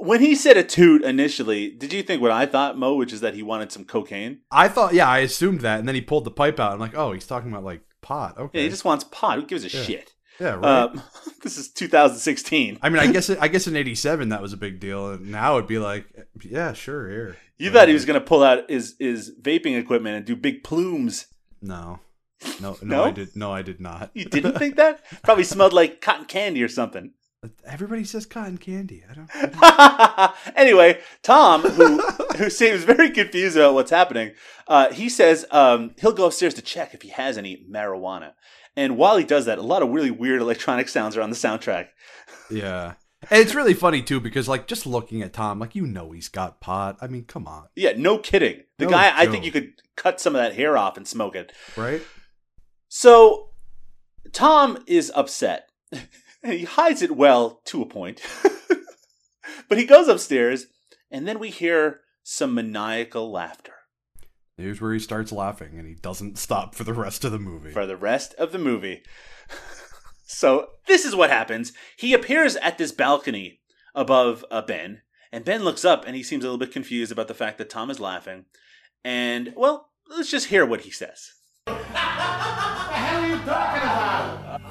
when he said a toot initially, did you think what I thought, Mo, which is that he wanted some cocaine? I thought, yeah, I assumed that, and then he pulled the pipe out. I'm like, oh, he's talking about like pot. Okay, Yeah, he just wants pot. Who gives a Yeah. shit? yeah, right. Um, this is 2016. I mean, I guess I guess in '87 that was a big deal, and now it'd be like, yeah, sure, here. You thought he was going to pull out his, his vaping equipment and do big plumes. No, no, no, No? I did. No, I did not. You didn't think that? Probably smelled like cotton candy or something. Everybody says cotton candy. I don't. anyway, Tom, who who seems very confused about what's happening, uh, he says um, he'll go upstairs to check if he has any marijuana. And while he does that, a lot of really weird electronic sounds are on the soundtrack. Yeah, and it's really funny too because like just looking at Tom, like you know he's got pot. I mean, come on, Yeah, no kidding. The No guy, I think you could cut some of that hair off and smoke it. right? So Tom is upset. And he hides it well to a point. but he goes upstairs, and then we hear some maniacal laughter. Here's where he starts laughing, and he doesn't stop for the rest of the movie. for the rest of the movie. so this is what happens. He appears at this balcony above uh, Ben, and Ben looks up and he seems a little bit confused about the fact that Tom is laughing. And well, let's just hear what he says. What the hell are you talking about?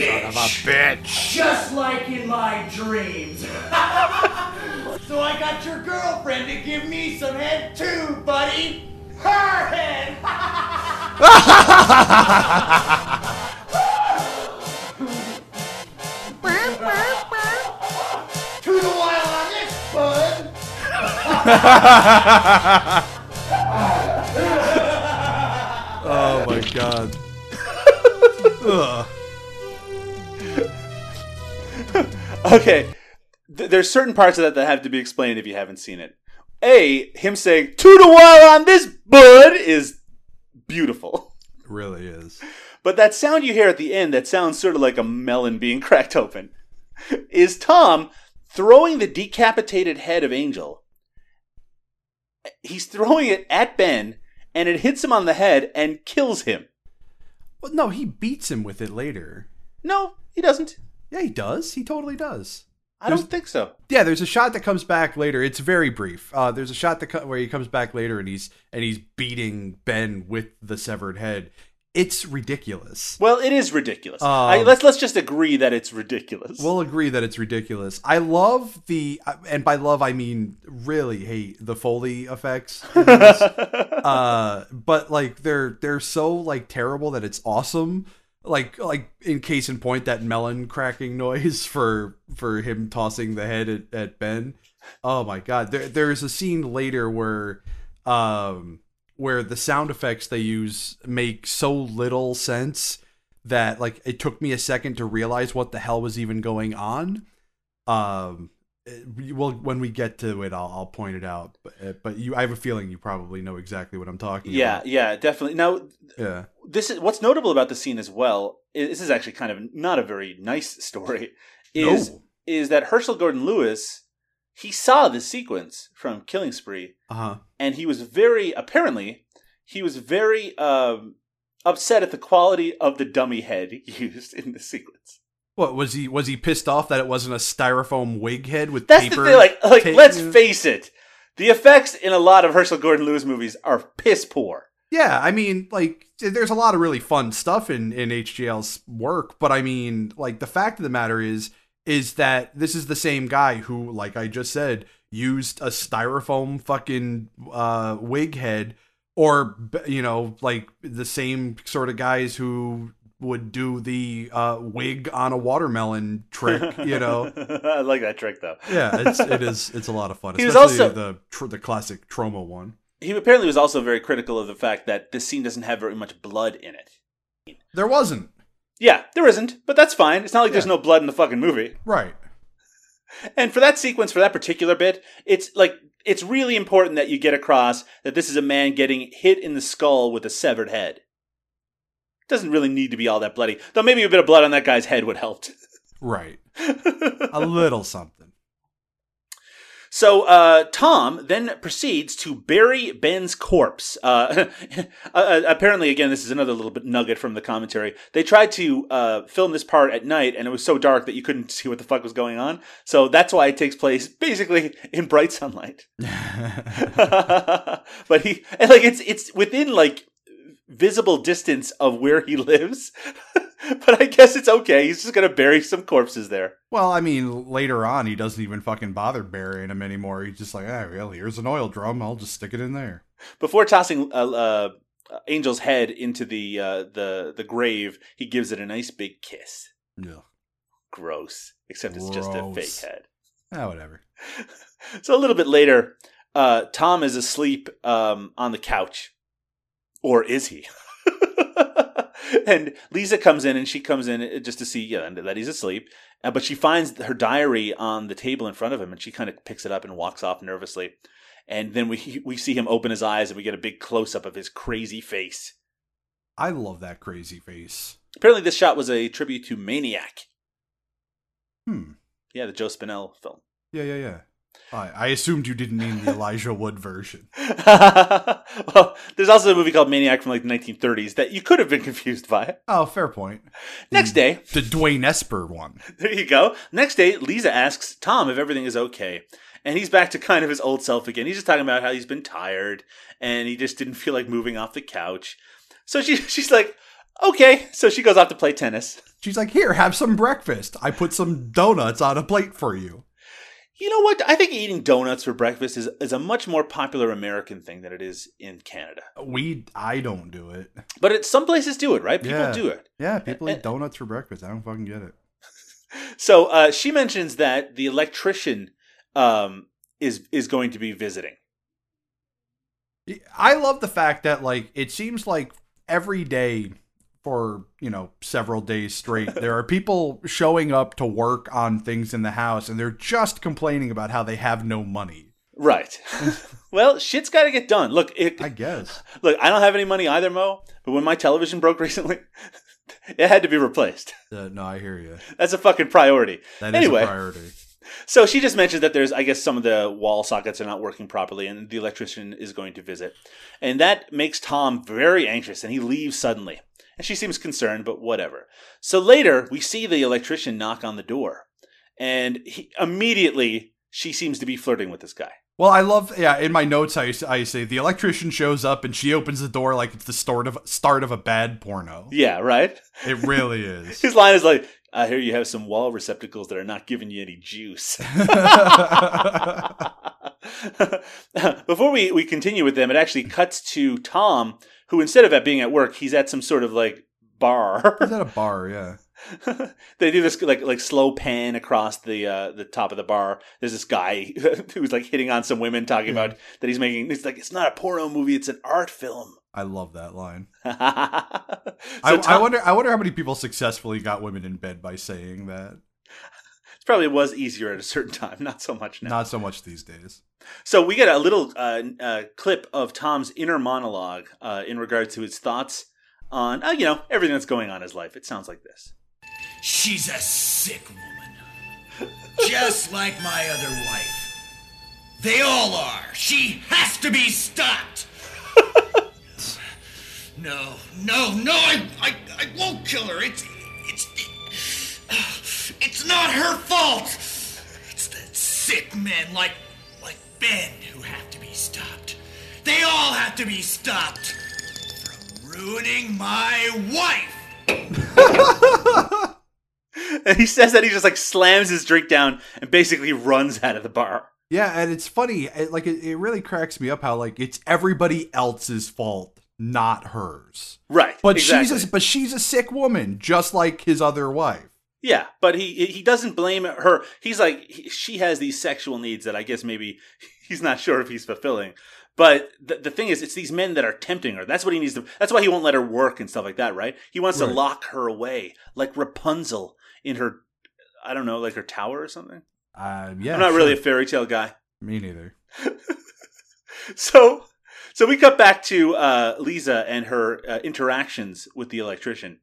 A Son of a bitch. Just like in my dreams. So I got your girlfriend to give me some head too, buddy. Her head. to wild on this, bud. Oh my god. Okay, th- there's certain parts of that that have to be explained if you haven't seen it. A, him saying two "to one on this bud" is beautiful. It really is. But that sound you hear at the end, that sounds sort of like a melon being cracked open, is Tom throwing the decapitated head of Angel. He's throwing it at Ben, and it hits him on the head and kills him. Well, no, he beats him with it later. No, he doesn't. Yeah, he does. He totally does. I There's- don't think so. Yeah, there's a shot that comes back later. It's very brief. Uh, there's a shot that co- where he comes back later and he's and he's beating Ben with the severed head. It's ridiculous. Well, it is ridiculous. Um, I, let's let's just agree that it's ridiculous. We'll agree that it's ridiculous. I love the, and by love I mean really hate the Foley effects. uh, but like they're they're so like terrible that it's awesome. Like like in case in point that melon cracking noise for for him tossing the head at, at Ben. Oh my god! There there's a scene later where um where the sound effects they use make so little sense that like it took me a second to realize what the hell was even going on. Um, well, when we get to it, I'll, I'll point it out. But, uh, but you, I have a feeling you probably know exactly what I'm talking yeah, about. yeah, yeah definitely. Now, Yeah, this is what's notable about the scene as well. This is actually kind of not a very nice story. Is No. is that Herschell Gordon Lewis? He saw this sequence from Killing Spree, Uh huh. and he was very apparently he was very um, upset at the quality of the dummy head used in the sequence. What was he? Was he pissed off that it wasn't a styrofoam wig head with That's paper? the thing. Like, like let's face it, the effects in a lot of Herschell Gordon Lewis movies are piss poor. Yeah, I mean, like, there's a lot of really fun stuff in in HGL's work, but I mean, like, the fact of the matter is, is that this is the same guy who, like I just said, used a styrofoam fucking uh, wig head, or you know, like the same sort of guys who would do the uh, wig on a watermelon trick, you know. I like that trick though. Yeah, it's it is it's a lot of fun. He was especially also- the tr- the classic Troma one. He apparently was also very critical of the fact that this scene doesn't have very much blood in it. There wasn't Yeah, there isn't, but that's fine. It's not like there's no blood in the fucking movie. right. And for that sequence, for that particular bit, it's like it's really important that you get across that this is a man getting hit in the skull with a severed head. Doesn't really need to be all that bloody, though. Maybe a bit of blood on that guy's head would help. Right. a little something. So uh, Tom then proceeds to bury Ben's corpse. Uh, uh, apparently, again, this is another little bit nugget from the commentary. They tried to uh, film this part at night, and it was so dark that you couldn't see what the fuck was going on. So that's why it takes place basically in bright sunlight. but he and like it's it's within like visible distance of where he lives. but I guess it's okay. He's just gonna bury some corpses there. Well, I mean, later on, he doesn't even fucking bother burying him anymore. He's just like, ah, well, here's an oil drum. I'll just stick it in there. Before tossing uh, uh, Angel's head into the uh, the the grave, he gives it a nice big kiss. Yeah. Gross. Except it's just a fake head. Ah, whatever. So a little bit later, uh, Tom is asleep um, on the couch, or is he? and Lisa comes in, and she comes in just to see yeah, that he's asleep. Uh, but she finds her diary on the table in front of him, and she kind of picks it up and walks off nervously. And then we we see him open his eyes, and we get a big close up of his crazy face. I love that crazy face. Apparently, this shot was a tribute to Maniac. Hmm. Yeah, the Joe Spinell film. Yeah, yeah, yeah. I, I assumed you didn't mean the Elijah Wood version. well, there's also a movie called Maniac from like the 1930s that you could have been confused by. Oh, fair point. Next day, The Dwain Esper one. there you go. Next day, Lisa asks Tom if everything is okay. And he's back to kind of his old self again. He's just talking about how he's been tired and he just didn't feel like moving off the couch. So she she's like, okay. So she goes off to play tennis. She's like, here, have some breakfast. I put some donuts on a plate for you. You know what? I think eating donuts for breakfast is, is a much more popular American thing than it is in Canada. We, I don't do it. But it, some places do it, right? People Yeah. do it. Yeah, people And- eat donuts for breakfast. I don't fucking get it. So uh, she mentions that the electrician um, is is going to be visiting. I love the fact that like it seems like every day for you know several days straight there are people showing up to work on things in the house and they're just complaining about how they have no money. Right. well, shit's got to get done. Look, it, I guess. look, I don't have any money either, Mo. But when my television broke recently, it had to be replaced. Uh, no, I hear you. That's a fucking priority. That is anyway, a priority. so she just mentioned that there's, I guess, some of the wall sockets are not working properly, and the electrician is going to visit, and that makes Tom very anxious, and he leaves suddenly. And she seems concerned, but whatever. So later, we see the electrician knock on the door, and he, immediately she seems to be flirting with this guy. Well, I love yeah. In my notes, I, I say the electrician shows up and she opens the door like it's the start of start of a bad porno. Yeah, right. It really is. His line is like, "I hear you have some wall receptacles that are not giving you any juice." Before we, we continue with them, it actually cuts to Tom, who instead of at being at work, he's at some sort of like bar. He's at a bar, yeah. they do this like like slow pan across the uh, the top of the bar. There's this guy who's like hitting on some women, talking about that he's making. It's like it's not a porno movie; it's an art film. I love that line. so I, I wonder. I wonder how many people successfully got women in bed by saying that. It probably was easier at a certain time, not so much now. Not so much these days. So we get a little uh, uh, clip of Tom's inner monologue uh, in regards to his thoughts on, uh, you know, everything that's going on in his life. It sounds like this. She's a sick woman. Just like my other wife. They all are. She has to be stopped. no, no, no, I, I, I won't kill her. It's, it's, it's not her fault. It's the sick men like, like Ben who have to be stopped. They all have to be stopped from ruining my wife. And he says that he just like slams his drink down and basically runs out of the bar. Yeah, and it's funny. It, like it, it really cracks me up how like it's everybody else's fault, not hers. Right. But exactly. she's a, but she's a sick woman, just like his other wife. Yeah, but he he doesn't blame her. He's like he, she has these sexual needs that I guess maybe he's not sure if he's fulfilling. But the, the thing is, it's these men that are tempting her. That's what he needs to. That's why he won't let her work and stuff like that, right? He wants to lock her away, like Rapunzel in her, I don't know, like her tower or something. Uh, yeah, I'm not really a fairy tale guy. Me neither. So, so we cut back to uh, Lisa and her uh, interactions with the electrician.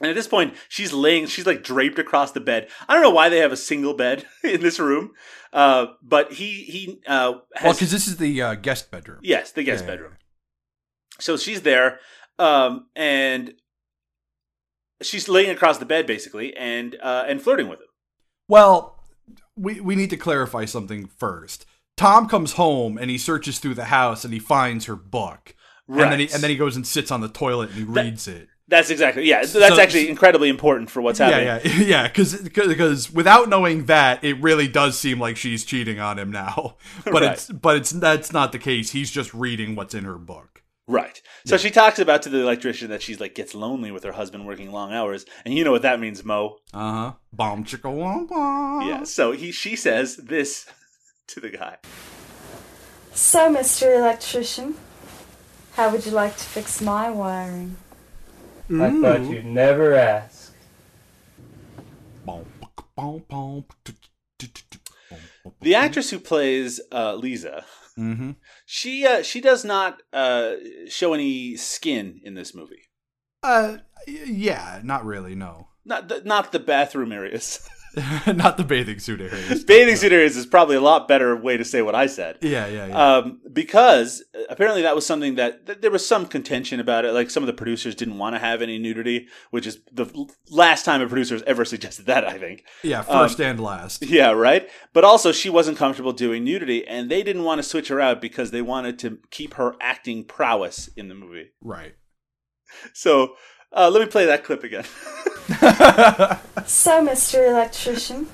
And at this point, she's laying, she's like draped across the bed. I don't know why they have a single bed in this room, uh, but he he uh, has Well, because this is the uh, guest bedroom. yes, the guest Yeah, yeah, bedroom. So she's there, um, and she's laying across the bed basically, and uh, and flirting with him. Well, we we need to clarify something first. Tom comes home and he searches through the house and he finds her book. And then he Right. and then he goes and sits on the toilet and he reads it. That's exactly yeah. That's So- actually incredibly important for what's happening. Yeah, yeah, yeah. Because because without knowing that, it really does seem like she's cheating on him now. But Right. it's but it's that's not the case. He's just reading what's in her book. Right. So she talks about to the electrician that she's like gets lonely with her husband working long hours, and you know what that means, Mo. Uh huh. Bomb chicka womp womp. Yeah. So he she says this to the guy. So, Mr. Electrician, how would you like to fix my wiring? I thought you'd never ask. The actress who plays uh, Lisa, Mhm. she uh, she does not uh, show any skin in this movie. Uh, yeah, not really. No, Not the, not the bathroom areas. not the bathing suit areas. Bathing suit areas is probably a lot better way to say what I said. Yeah, yeah, yeah. Um, because uh, apparently that was something that, that there was some contention about it. Like some of the producers didn't want to have any nudity, which is the last time a producer has ever suggested that. I think. yeah, um, first and last. Yeah, right. But also, she wasn't comfortable doing nudity, and they didn't want to switch her out because they wanted to keep her acting prowess in the movie. Right. So uh, let me play that clip again. So, Mr. Electrician,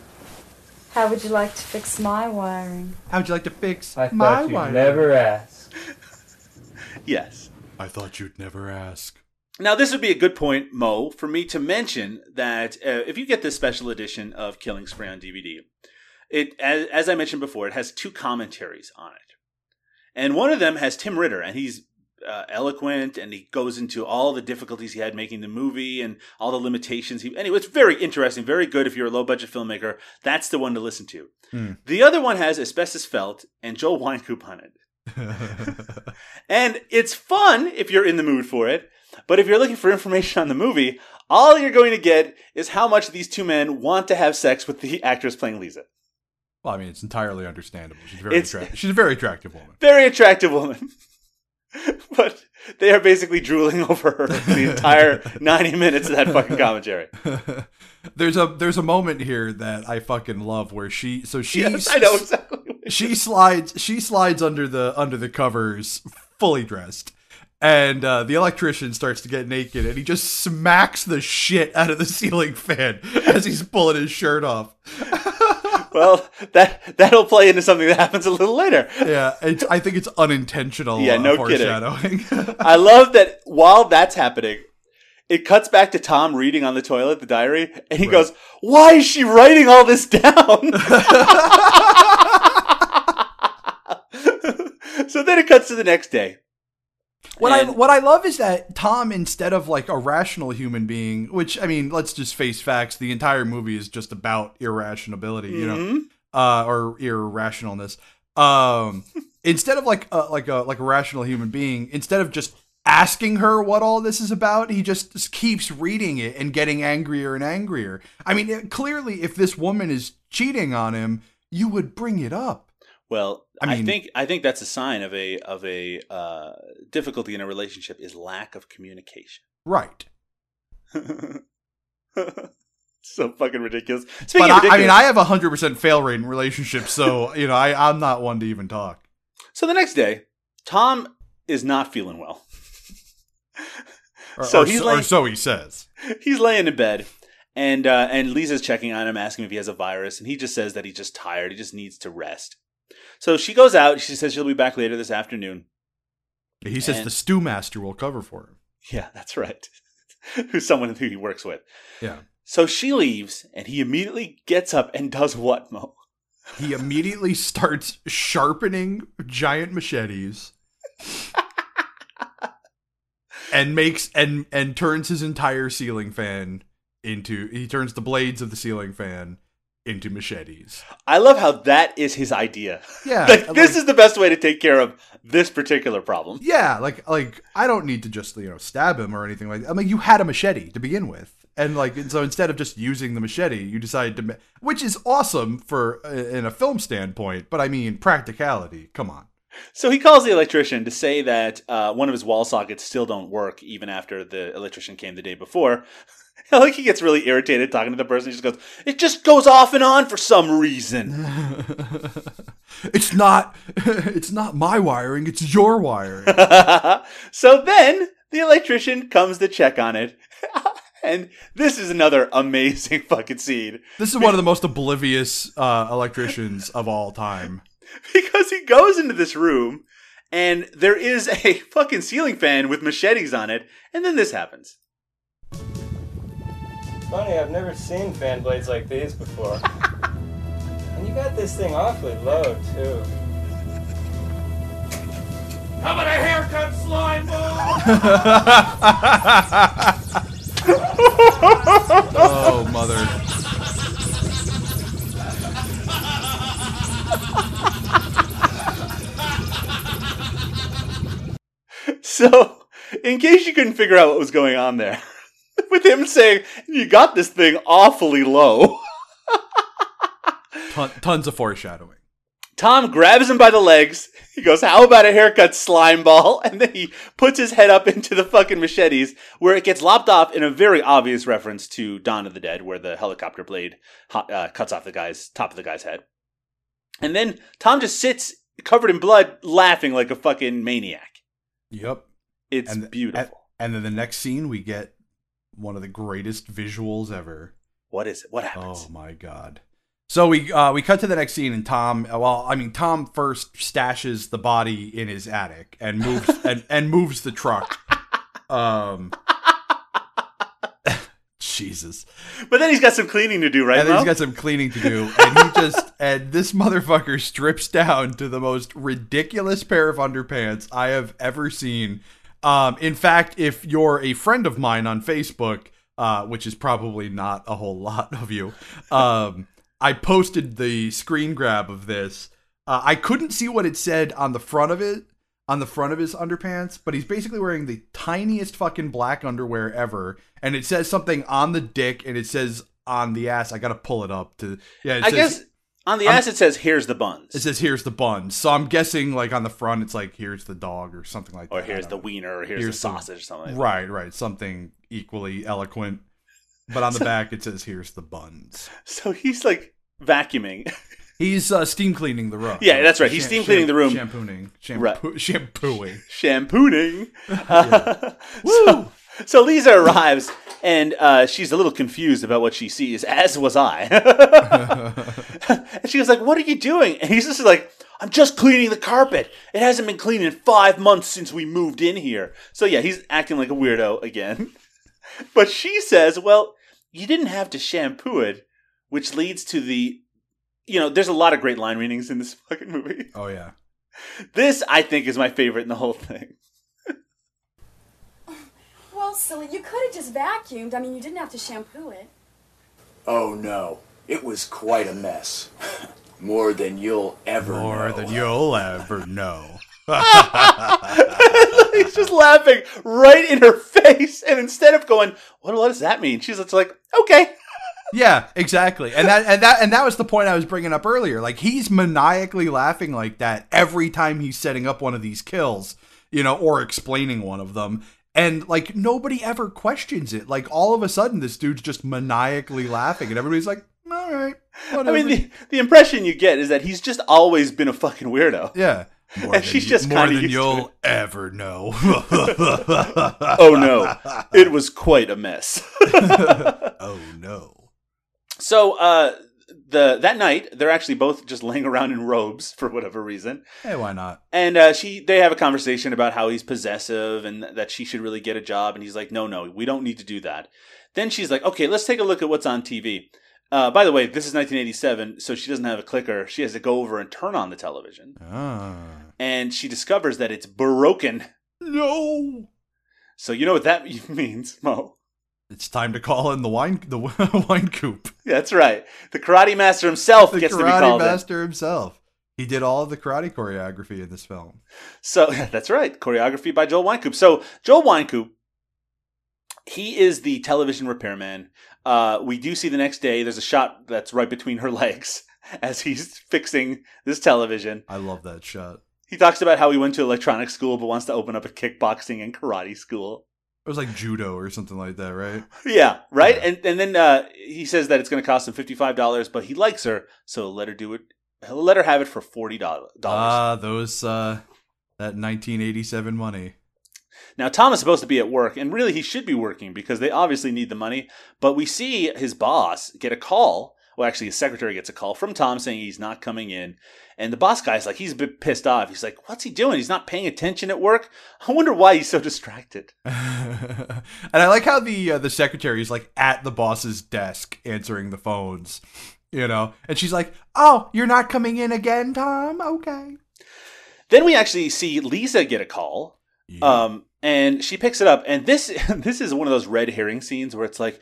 how would you like to fix my wiring? How would you like to fix I my thought you'd wiring? never ask. yes. I thought you'd never ask. Now, this would be a good point, Mo, for me to mention that uh, if you get this special edition of Killing Spree on DVD, it as, as I mentioned before, it has two commentaries on it, and one of them has Tim Ritter, and he's uh, eloquent, and he goes into all the difficulties he had making the movie and all the limitations. He anyway, it's very interesting, very good if you're a low budget filmmaker. That's the one to listen to. Hmm. The other one has Asbestos Felt and Joel Wynkoop on it. And it's fun if you're in the mood for it. But if you're looking for information on the movie, all you're going to get is how much these two men want to have sex with the actress playing Lisa. Well, I mean, it's entirely understandable. She's very attractive. She's a very attractive woman. Very attractive woman. but they are basically drooling over her the entire 90 minutes of that fucking commentary. there's a there's a moment here that I fucking love where she so she Yes, I know exactly. what she slides she slides under the under the covers fully dressed and uh, the electrician starts to get naked and he just smacks the shit out of the ceiling fan as he's pulling his shirt off Well, that that'll play into something that happens a little later. yeah it's, i think it's unintentional Yeah, uh, no kidding. I love that while that's happening, it cuts back to Tom reading on the toilet the diary, and he Right. goes, "Why is she writing all this down?" so then it cuts to the next day. What I what I love is that Tom, instead of like a rational human being, which I mean, let's just face facts. The entire movie is just about irrationality, you know, Mhm. uh, or irrationalness. Um, instead of like a, like a like a rational human being, instead of just asking her what all this is about, he just, just keeps reading it and getting angrier and angrier. I mean, it, clearly, if this woman is cheating on him, you would bring it up. Well, I I, think I think that's a sign of a of a uh, difficulty in a relationship is lack of communication. Right. so fucking ridiculous. Speaking but of I, I mean, I have a hundred percent fail rate in relationships, so you know, I I'm not one to even talk. so the next day, Tom is not feeling well. Or, So or he's like- or so he says. he's laying in bed and uh, and Lisa's checking on him asking if he has a virus and he just says that he's just tired he just needs to rest so she goes out she says she'll be back later this afternoon He says And- the stew master will cover for him. yeah that's right who's someone who he works with Yeah. so she leaves and he immediately gets up and does what mo He immediately starts sharpening giant machetes. and makes and and turns his entire ceiling fan into he turns the blades of the ceiling fan into machetes. I love how that is his idea Yeah, like, this like- is the best way to take care of this particular problem Yeah, like like I don't need to just you know stab him or anything like that. I mean, you had a machete to begin with, and like and so instead of just using the machete, you decided to, ma- which is awesome for uh, in a film standpoint. But I mean, practicality. Come on. So he calls the electrician to say that uh, one of his wall sockets still don't work even after the electrician came the day before. like he gets really irritated talking to the person. He just goes, "It just goes off and on for some reason." It's not. It's not my wiring. It's your wiring. so then the electrician comes to check on it. and this is another amazing fucking scene. This is one of the most oblivious uh, electricians of all time. because he goes into this room and there is a fucking ceiling fan with machetes on it, and then this happens. Funny, I've never seen fan blades like these before. and you got this thing awfully low, too. How about a haircut slime ball? oh, mother. So, in case you couldn't figure out what was going on there, with him saying, You got this thing awfully low, Ton- tons of foreshadowing. Tom grabs him by the legs. He goes, How about a haircut slime ball? And then he puts his head up into the fucking machetes, where it gets lopped off in a very obvious reference to Dawn of the Dead, where the helicopter blade uh, cuts off the guy's top of the guy's head. And then Tom just sits covered in blood, laughing like a fucking maniac. Yep. It's And- beautiful. And then the next scene, we get one of the greatest visuals ever. what is it? What happens? Oh my god. So we uh, we cut to the next scene, and Tom. Well, I mean, Tom first stashes the body in his attic and moves and, and moves the truck. Um, Jesus. But then he's got some cleaning to do, right? and then Mo? he's got some cleaning to do, and he just and this motherfucker strips down to the most ridiculous pair of underpants I have ever seen. Um, in fact, if you're a friend of mine on Facebook, uh, which is probably not a whole lot of you, um, I posted the screen grab of this. Uh, I couldn't see what it said on the front of it, on the front of his underpants, but he's basically wearing the tiniest fucking black underwear ever, and it says something on the dick, and it says on the ass. I gotta pull it up to yeah. It I says, guess on the I'm- ass it says, "Here's the buns," it says here's the buns. So I'm guessing like on the front it's like here's the dog or something like or that. I here's the know. wiener, or here's, Here's the sausage, or something. Like Right, right, something equally eloquent. But on the back it says here's the buns. So he's like vacuuming. He's uh, steam cleaning the room. Yeah, that's right. He's steam cleaning the room. shampooing, shampoo, Right. shampooing. shampooing. so, so Lisa arrives and uh, she's a little confused about what she sees, as was I. and she was like, "What are you doing?" And he's just like, "I'm just cleaning the carpet. It hasn't been cleaned in five months since we moved in here." So yeah, he's acting like a weirdo again. but she says, "Well, you didn't have to shampoo it," which leads to the, you know, there's a lot of great line readings in this fucking movie. Oh yeah. This I think is my favorite in the whole thing. Well, silly, you could have just vacuumed. I mean, you didn't have to shampoo it. Oh no, it was quite a mess. More than you'll ever More know. than you'll ever know. He's just laughing right in her face, and instead of going, "What, what does that mean?" She's just like, "Okay." Yeah, exactly. And that and that and that was the point I was bringing up earlier. Like he's maniacally laughing like that every time he's setting up one of these kills, you know, or explaining one of them. And like nobody ever questions it. Like all of a sudden this dude's just maniacally laughing and everybody's like, "All right." I mean, the, the impression you get is that he's just always been a fucking weirdo. yeah. More And she's just more than you'll ever know. Oh no, it was quite a mess. oh no. so, uh, the that night they're actually both just laying around in robes for whatever reason. Hey, why not? And uh, she, they have a conversation about how he's possessive and that she should really get a job. And he's like, "No, no, we don't need to do that." Then she's like, "Okay, let's take a look at what's on TV." Uh, by the way, this is 1987, so she doesn't have a clicker. She has to go over and turn on the television, Ah. and she discovers that it's broken. No. So you know what that means, Mo? It's time to call in the wine the Wynkoop. That's right. The karate master himself the gets to be karate called in. master himself. He did all of the karate choreography in this film. So that's right, choreography by Joel Wynkoop. So Joel Wynkoop he is the television repairman. Uh, we do see the next day. There's a shot that's right between her legs as he's fixing this television. I love that shot. He talks about how he went to electronic school but wants to open up a kickboxing and karate school. It was like judo or something like that, right? Yeah, right. And and then uh, he says that it's going to cost him fifty five dollars, but he likes her, so let her do it. He'll let her have it for forty dollars. Ah, those uh, that 1987 money. Now, Tom is supposed to be at work, and really he should be working because they obviously need the money. But we see his boss get a call. Well, actually, his secretary gets a call from Tom saying he's not coming in. And the boss guy's like, he's a bit pissed off. He's like, what's he doing? He's not paying attention at work? I wonder why he's so distracted. and I like how the uh, the secretary is like at the boss's desk answering the phones, you know, and she's like, "Oh, you're not coming in again, Tom? Okay." Then we actually see Lisa get a call, um, and she picks it up. And this this is one of those red herring scenes where it's like,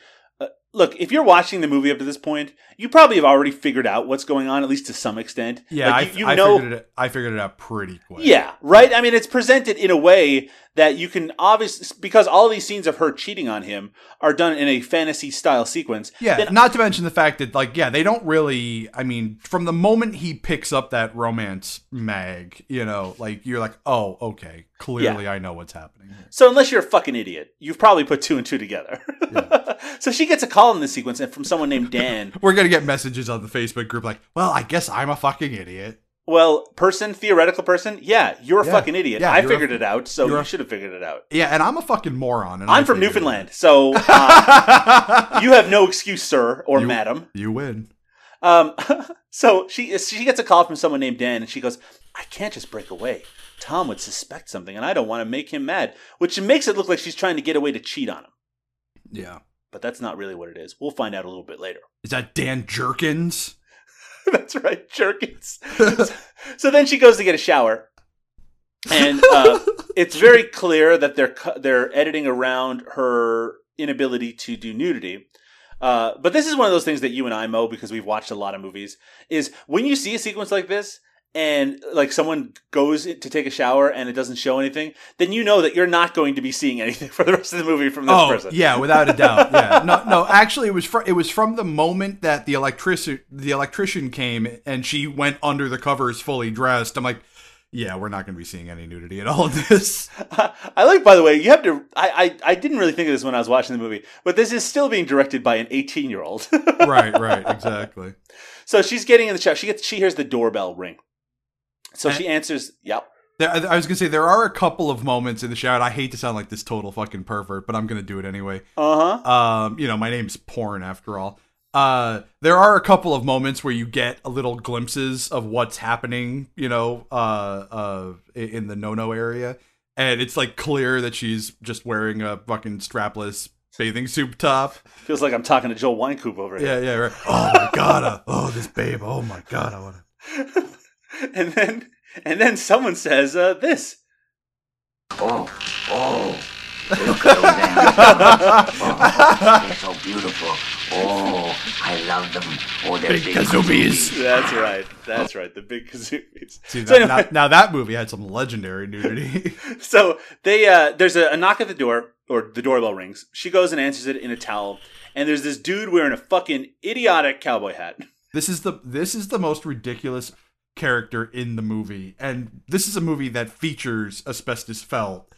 look, if you're watching the movie up to this point, you probably have already figured out what's going on, at least to some extent. Yeah, Like, I, you, I know, figured it. I figured it out pretty quick. yeah, right. I mean, it's presented in a way that you can obviously because all these scenes of her cheating on him are done in a fantasy style sequence. Yeah, then not to mention the fact that, like, yeah, they don't really. I mean, from the moment he picks up that romance mag, you know, like you're like, oh, okay, clearly I know what's happening. here. So unless you're a fucking idiot, you've probably put two and two together. so she gets a call in this sequence and from someone named Dan. We're gonna get messages on the Facebook group like, well, I guess I'm a fucking idiot. Well, person, theoretical person, yeah, you're a Yeah. fucking idiot. Yeah, I you're a- figured it out, so you should have figured it out. Yeah, and I'm a fucking moron. And I'm I from Newfoundland, so uh, you have no excuse, sir or You- madam. You win. Um, so she she gets a call from someone named Dan, and she goes, "I can't just break away. Tom would suspect something, and I don't want to make him mad." Which makes it look like she's trying to get away to cheat on him, Yeah. But that's not really what it is. We'll find out a little bit later. Is that Dan Jerkins? That's right, Jerkins. so then she goes to get a shower, and uh, it's very clear that they're they're editing around her inability to do nudity. Uh, but this is one of those things that you and I know because we've watched a lot of movies. Is when you see a sequence like this and like someone goes to take a shower and it doesn't show anything, then you know that you're not going to be seeing anything for the rest of the movie from this oh, person. yeah, without a doubt. Yeah. No, no. Actually, it was fr- it was from the moment that the electrician the electrician came and she went under the covers fully dressed. I'm like, yeah, we're not going to be seeing any nudity at all in this. I like, by the way, you have to. I, I I didn't really think of this when I was watching the movie, but this is still being directed by an 18 year old. right. Right. Exactly. So she's getting in the shower. She gets. She hears the doorbell ring. So And- she answers. Yep. There, I was gonna say there are a couple of moments in the shower. I hate to sound like this total fucking pervert, but I'm gonna do it anyway. Uh huh. Um, you know, my name's porn after all. Uh, there are a couple of moments where you get a little glimpses of what's happening. You know, uh, uh, in the no no area, and it's like clear that she's just wearing a fucking strapless bathing suit top. Feels like I'm talking to Joel Wynkoop over here. Yeah, yeah, right. Oh my god, uh, oh this babe, oh my god, I wanna. and then and then someone says uh, this. Oh, oh. Look at those animals. Oh, they're so beautiful. Oh, I love them. Oh, they're Big big, kazoobies. That's right. That's right. The big kazoomies. See, So that, anyway- now, now that movie had some legendary nudity. so they uh there's a, a knock at the door or the doorbell rings she goes and answers it in a towel and there's this dude wearing a fucking idiotic cowboy hat This is the this is the most ridiculous character in the movie, and this is a movie that features asbestos felt.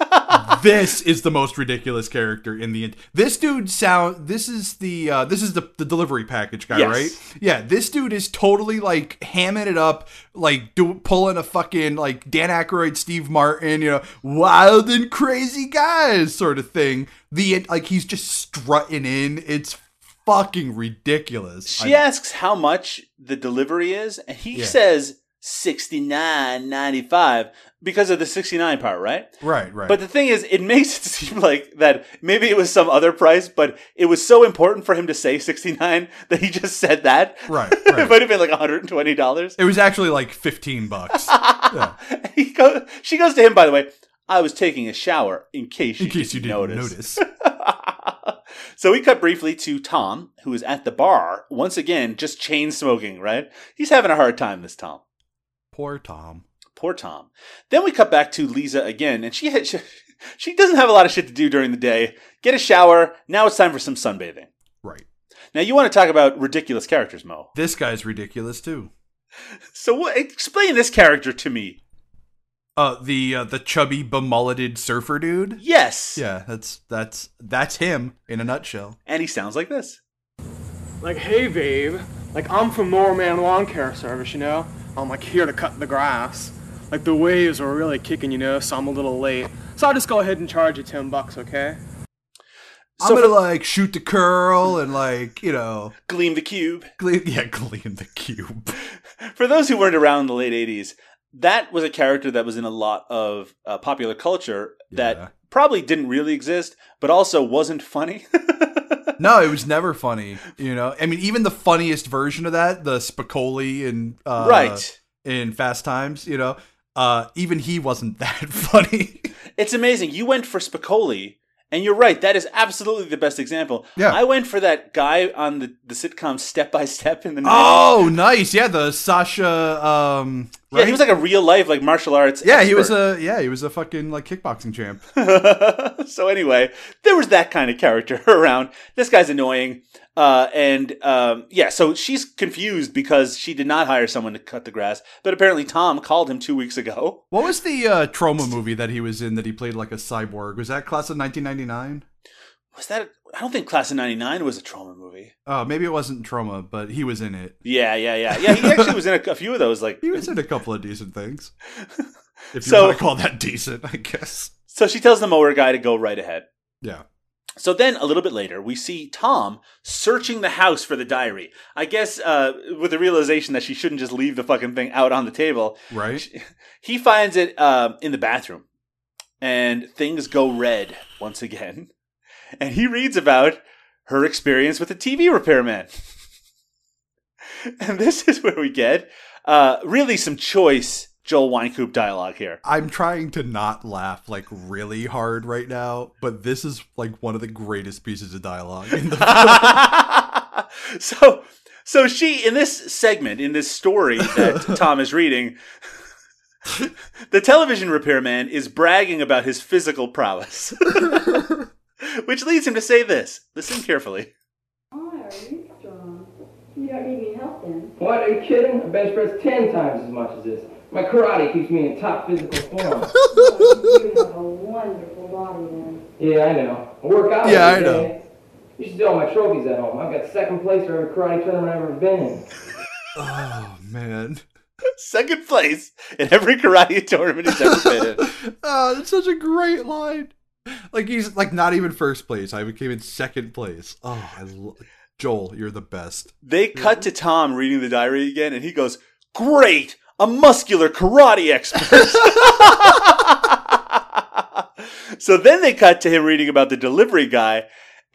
this is the most ridiculous character in the. This dude sound. This is the uh, this is the the delivery package guy, Yes. right? Yeah, this dude is totally like hamming it up, like do, pulling a fucking like Dan Aykroyd, Steve Martin, you know, wild and crazy guys sort of thing. The like he's just strutting in. It's fucking ridiculous. she I- asks how much the delivery is and he Yeah. says 69.95 because of the 69 part right Right, right. but the thing is it makes it seem like that maybe it was some other price but it was so important for him to say 69 that he just said that Right, it might have been like 120 dollars It was actually like 15 bucks. Yeah. he go, she goes to him, by the way. I was taking a shower in case you, In case you didn't didn't notice. notice. So we cut briefly to Tom, who is at the bar once again, just chain smoking. Right? He's having a hard time. This Tom. Poor Tom. Poor Tom. Then we cut back to Lisa again, and she had she, she doesn't have a lot of shit to do during the day. Get a shower. Now it's time for some sunbathing. Right. Now you want to talk about ridiculous characters, Mo. This guy's ridiculous too. So what, explain this character to me. Uh, the uh, the chubby bemulleted surfer dude. Yes. Yeah, that's that's that's him in a nutshell. And he sounds like this. Like, hey, babe. Like, I'm from Norman Lawn Care Service, you know? I'm like here to cut the grass. Like, the waves are really kicking, you know, so I'm a little late. So I'll just go ahead and charge you 10 bucks, okay? I'm gonna like shoot the curl and like you know gleam the cube. Gleam, yeah, gleam the cube. For those who weren't around in the late '80s, that was a character that was in a lot of uh, popular culture that probably didn't really exist, but also wasn't funny. no, it was never funny. You know, I mean, even the funniest version of that, the Spicoli in uh, Right. in Fast Times, you know, uh, even he wasn't that funny. It's amazing. You went for Spicoli, and you're right. That is absolutely the best example. Yeah. I went for that guy on the, the sitcom Step by Step in the 90s. oh, nice. Yeah, the Sasha. Um, Yeah, he was like a real life like martial arts. Yeah, he was a yeah, he was a fucking like kickboxing champ. so anyway, there was that kind of character around. This guy's annoying, uh, and um, yeah, so she's confused because she did not hire someone to cut the grass, but apparently Tom called him two weeks ago. What was the uh, Troma movie that he was in that he played like a cyborg? Was that class of 1999? Was that? I don't think Class of '99 was a Troma movie. Oh, maybe it wasn't Troma, but he was in it. Yeah, yeah, yeah, yeah. He actually was in a, a few of those. Like He was in a couple of decent things. If you So- want to call that decent, I guess. So she tells the mower guy to go right ahead. Yeah. So then, a little bit later, we see Tom searching the house for the diary. I guess uh, with the realization that she shouldn't just leave the fucking thing out on the table. Right. He finds it um, in the bathroom, and things go red once again. And he reads about her experience with a TV repairman. and this is where we get uh, really some choice Joel Wynkoop dialogue here. I'm trying to not laugh like really hard right now, but this is like one of the greatest pieces of dialogue in the so so she in this segment in this story that Tom is reading the television repairman is bragging about his physical prowess which leads him to say this listen carefully Why are You strong? You don't need any help then. What? Are you kidding? I bench press ten times as much as this. My karate keeps me in top physical form. You have a wonderful body then. yeah, I know. I work out. Yeah, every I know. day. You should see all my trophies at home. I've got second place for every karate tournament I've ever been in. Oh man. second place in every karate tournament he's ever been in Oh, that's such a great line. Like he's like not even first place. I became in second place. Oh, lo- Joel, you're the best. they cut to Tom reading the diary again and he goes great a muscular karate expert so then they cut to him reading about the delivery guy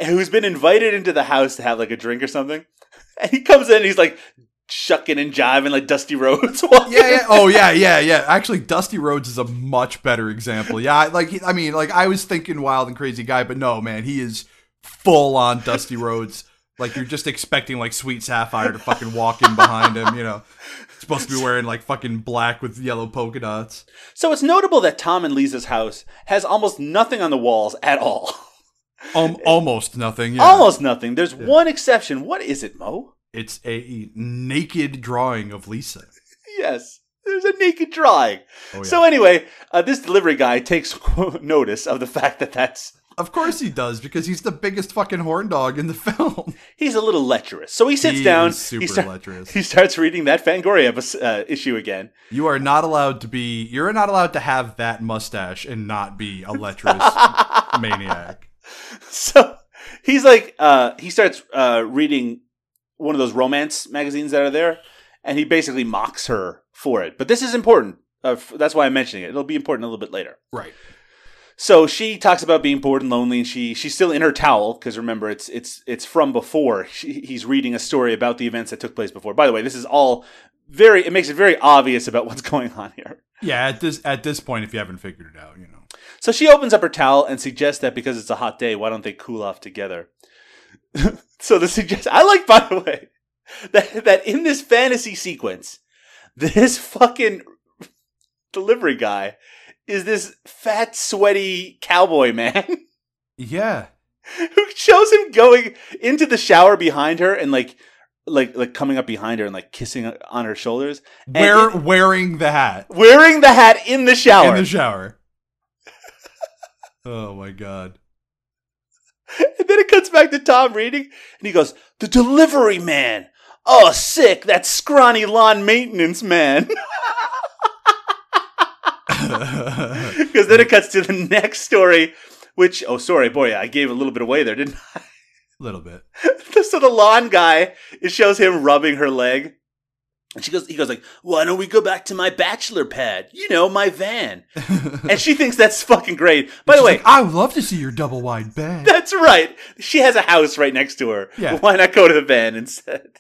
who's been invited into the house to have like a drink or something. And he comes in and he's like shucking and jiving like Dusty Rhodes. Yeah, yeah. Oh, yeah, yeah, yeah. Actually, Dusty Rhodes is a much better example. Yeah, I- like I mean, like I was thinking Wild and Crazy Guy, but no, man, he is full on Dusty Rhodes. Like you're just expecting like Sweet Sapphire to fucking walk in behind him. You know, supposed to be wearing like fucking black with yellow polka dots. So it's notable that Tom and Lisa's house has almost nothing on the walls at all. Um, almost nothing. Yeah. Almost nothing. There's one exception. What is it, Mo? It's a naked drawing of Lisa. Yes. There's a naked drawing. Oh, yeah. So anyway, uh, this delivery guy takes notice of the fact that that's Of course he does because he's the biggest fucking horn dog in the film. he's a little lecherous. So he sits He down. super he, start- lecherous. he starts reading that Fangoria uh, issue again. You are not allowed to be. You're not allowed to have that mustache and not be a lecherous maniac. So he's like, uh, he starts uh, reading one of those romance magazines that are there, and he basically mocks her for it. But this is important. Uh, f- that's why I'm mentioning it. It'll be important a little bit later. Right. So she talks about being bored and lonely, and she she's still in her towel because remember it's it's it's from before. She, he's reading a story about the events that took place before. By the way, this is all very. It makes it very obvious about what's going on here. Yeah, at this at this point, if you haven't figured it out, you know. So she opens up her towel and suggests that because it's a hot day, why don't they cool off together? so the suggest I like, by the way, that that in this fantasy sequence, this fucking delivery guy is this fat, sweaty cowboy man Yeah. who shows him going into the shower behind her and like, like, like coming up behind her and like kissing on her shoulders. And Wear, it- wearing the hat wearing the hat in the shower. in the shower. oh my god. And then it cuts back to Tom reading, and he goes, "The delivery man. Oh, sick! That scrawny lawn maintenance man." Because then it cuts to the next story, which oh, sorry, boy, I gave a little bit away there, didn't I? A little bit. so the lawn guy, it shows him rubbing her leg. And she goes, he goes like, why don't we go back to my bachelor pad? You know, my van. and she thinks that's fucking great. By the way, I would love to see your double wide bed. That's right. She has a house right next to her. Yeah. Why not go to the van instead?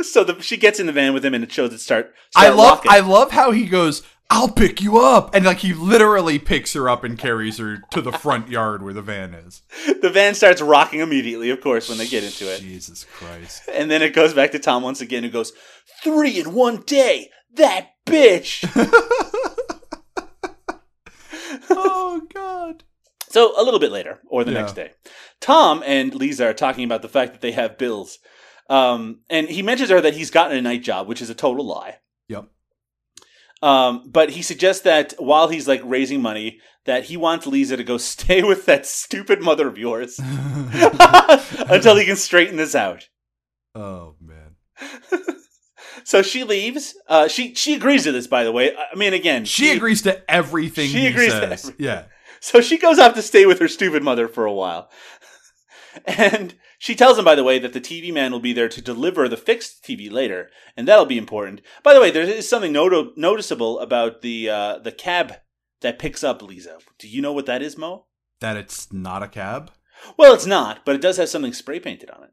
So the, she gets in the van with him, and it shows it start. I love. I love how he goes, I'll pick you up. And like he literally picks her up and carries her to the front yard where the van is. the van starts rocking immediately, of course, when they get into it. Jesus Christ. And then it goes back to Tom once again, who goes, Three in one day. That bitch. oh God. So a little bit later, or the Yeah. next day, Tom and Lisa are talking about the fact that they have bills. Um, and he mentions her that he's gotten a night job, which is a total lie. Yep. Um, but he suggests that while he's like raising money, that he wants Lisa to go stay with that stupid mother of yours until he can straighten this out. Oh man. So she leaves. Uh, she she agrees to this, by the way. I mean, again, She agrees to everything She he agrees to everything. Yeah. So she goes off to stay with her stupid mother for a while. And she tells him, by the way, that the TV man will be there to deliver the fixed TV later, and that'll be important. By the way, there is something noto- noticeable about the uh, the cab that picks up Lisa. Do you know what that is, Mo? That it's not a cab? Well, it's not, but it does have something spray painted on it.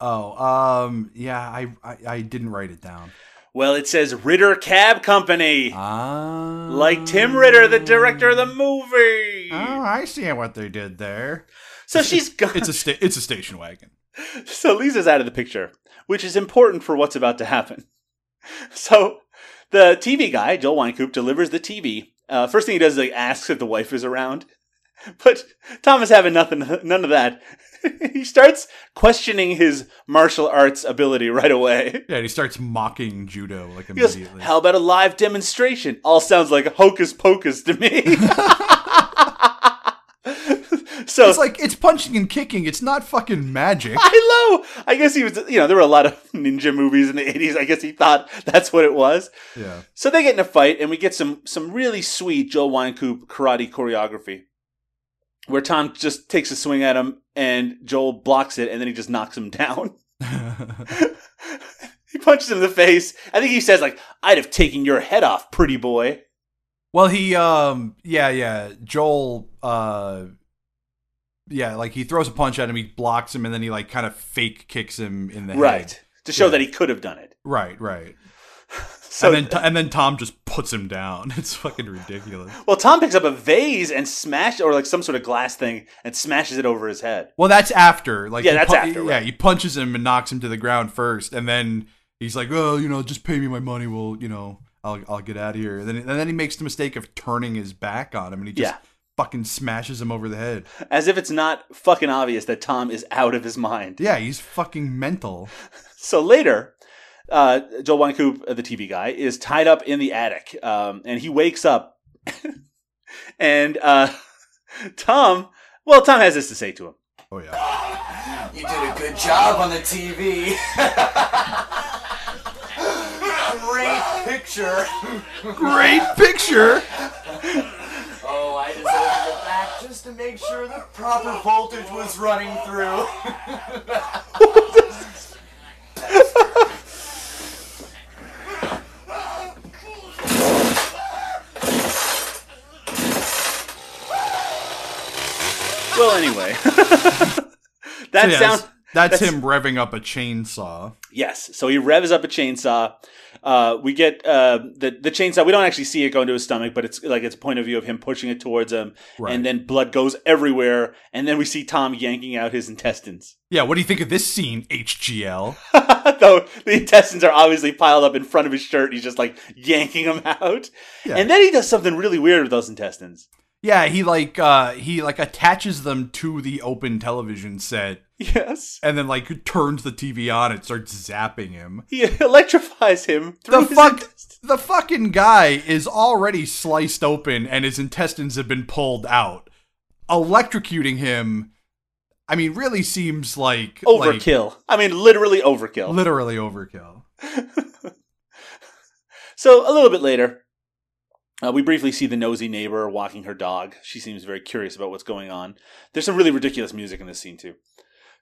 Oh, um, yeah, I, I I didn't write it down. Well, it says Ritter Cab Company. Ah. Like Tim Ritter, the director of the movie. Oh, I see what they did there. So she's gone. It's a sta- it's a station wagon. So Lisa's out of the picture, which is important for what's about to happen. So the TV guy, Joel Wynkoop, delivers the TV. Uh, first thing he does is like asks if the wife is around, but Tom is having nothing, none of that. he starts questioning his martial arts ability right away. Yeah, and he starts mocking judo like He goes, immediately. "How about a live demonstration?" All sounds like hocus pocus to me. so it's like it's punching and kicking. It's not fucking magic. I know. I guess he was, you know, there were a lot of ninja movies in the 80s. I guess he thought that's what it was. Yeah. So they get in a fight, and we get some some really sweet Joe Wynkoop karate choreography, where Tom just takes a swing at him, and Joel blocks it, and then he just knocks him down. he punches him in the face. I think he says like, "I'd have taken your head off, pretty boy." Well, he um yeah, yeah, Joel uh yeah, like he throws a punch at him, he blocks him and then he like kind of fake kicks him in the Right. head. To show Yeah. that he could have done it. Right, right. So and then and then Tom just puts him down. It's fucking ridiculous. Well, Tom picks up a vase and smash or like some sort of glass thing and smashes it over his head. Well, that's after. Like Yeah, he that's after, Yeah, he punches him and knocks him to the ground first, and then he's like, "Oh, you know, just pay me my money. We'll, you know, I'll I'll get out of here." And then and then he makes the mistake of turning his back on him, and he just Yeah. Fucking smashes him over the head. As if it's not fucking obvious that Tom is out of his mind. Yeah, he's fucking mental. So later, uh, Joel Wynkoop, uh, the TV guy, is tied up in the attic, um, and he wakes up, and uh, Tom, well, Tom has this to say to him. Oh yeah. You did a good job on the TV. Great picture. Great picture. Oh, I just opened it back just to make sure the proper voltage was running through. Well, anyway, that So, yeah, sounds. That's, him revving up a chainsaw. Yes. So he revs up a chainsaw. Uh, we get uh, the the chainsaw. We don't actually see it go into his stomach, but it's like it's a point of view of him pushing it towards him, Right. and then blood goes everywhere. And then we see Tom yanking out his intestines. Yeah, what do you think of this scene, HGL? Though the intestines are obviously piled up in front of his shirt, he's just like yanking them out. Yeah. And then he does something really weird with those intestines. Yeah, he like uh he like attaches them to the open television set. Yes. And then like turns the TV on and starts zapping him. He electrifies him through The fuck the fucking guy is already sliced open and his intestines have been pulled out. Electrocuting him I mean really seems like like, overkill. I mean, literally overkill. literally overkill. So a little bit later, uh, we briefly see the nosy neighbor walking her dog. She seems very curious about what's going on. There's some really ridiculous music in this scene too.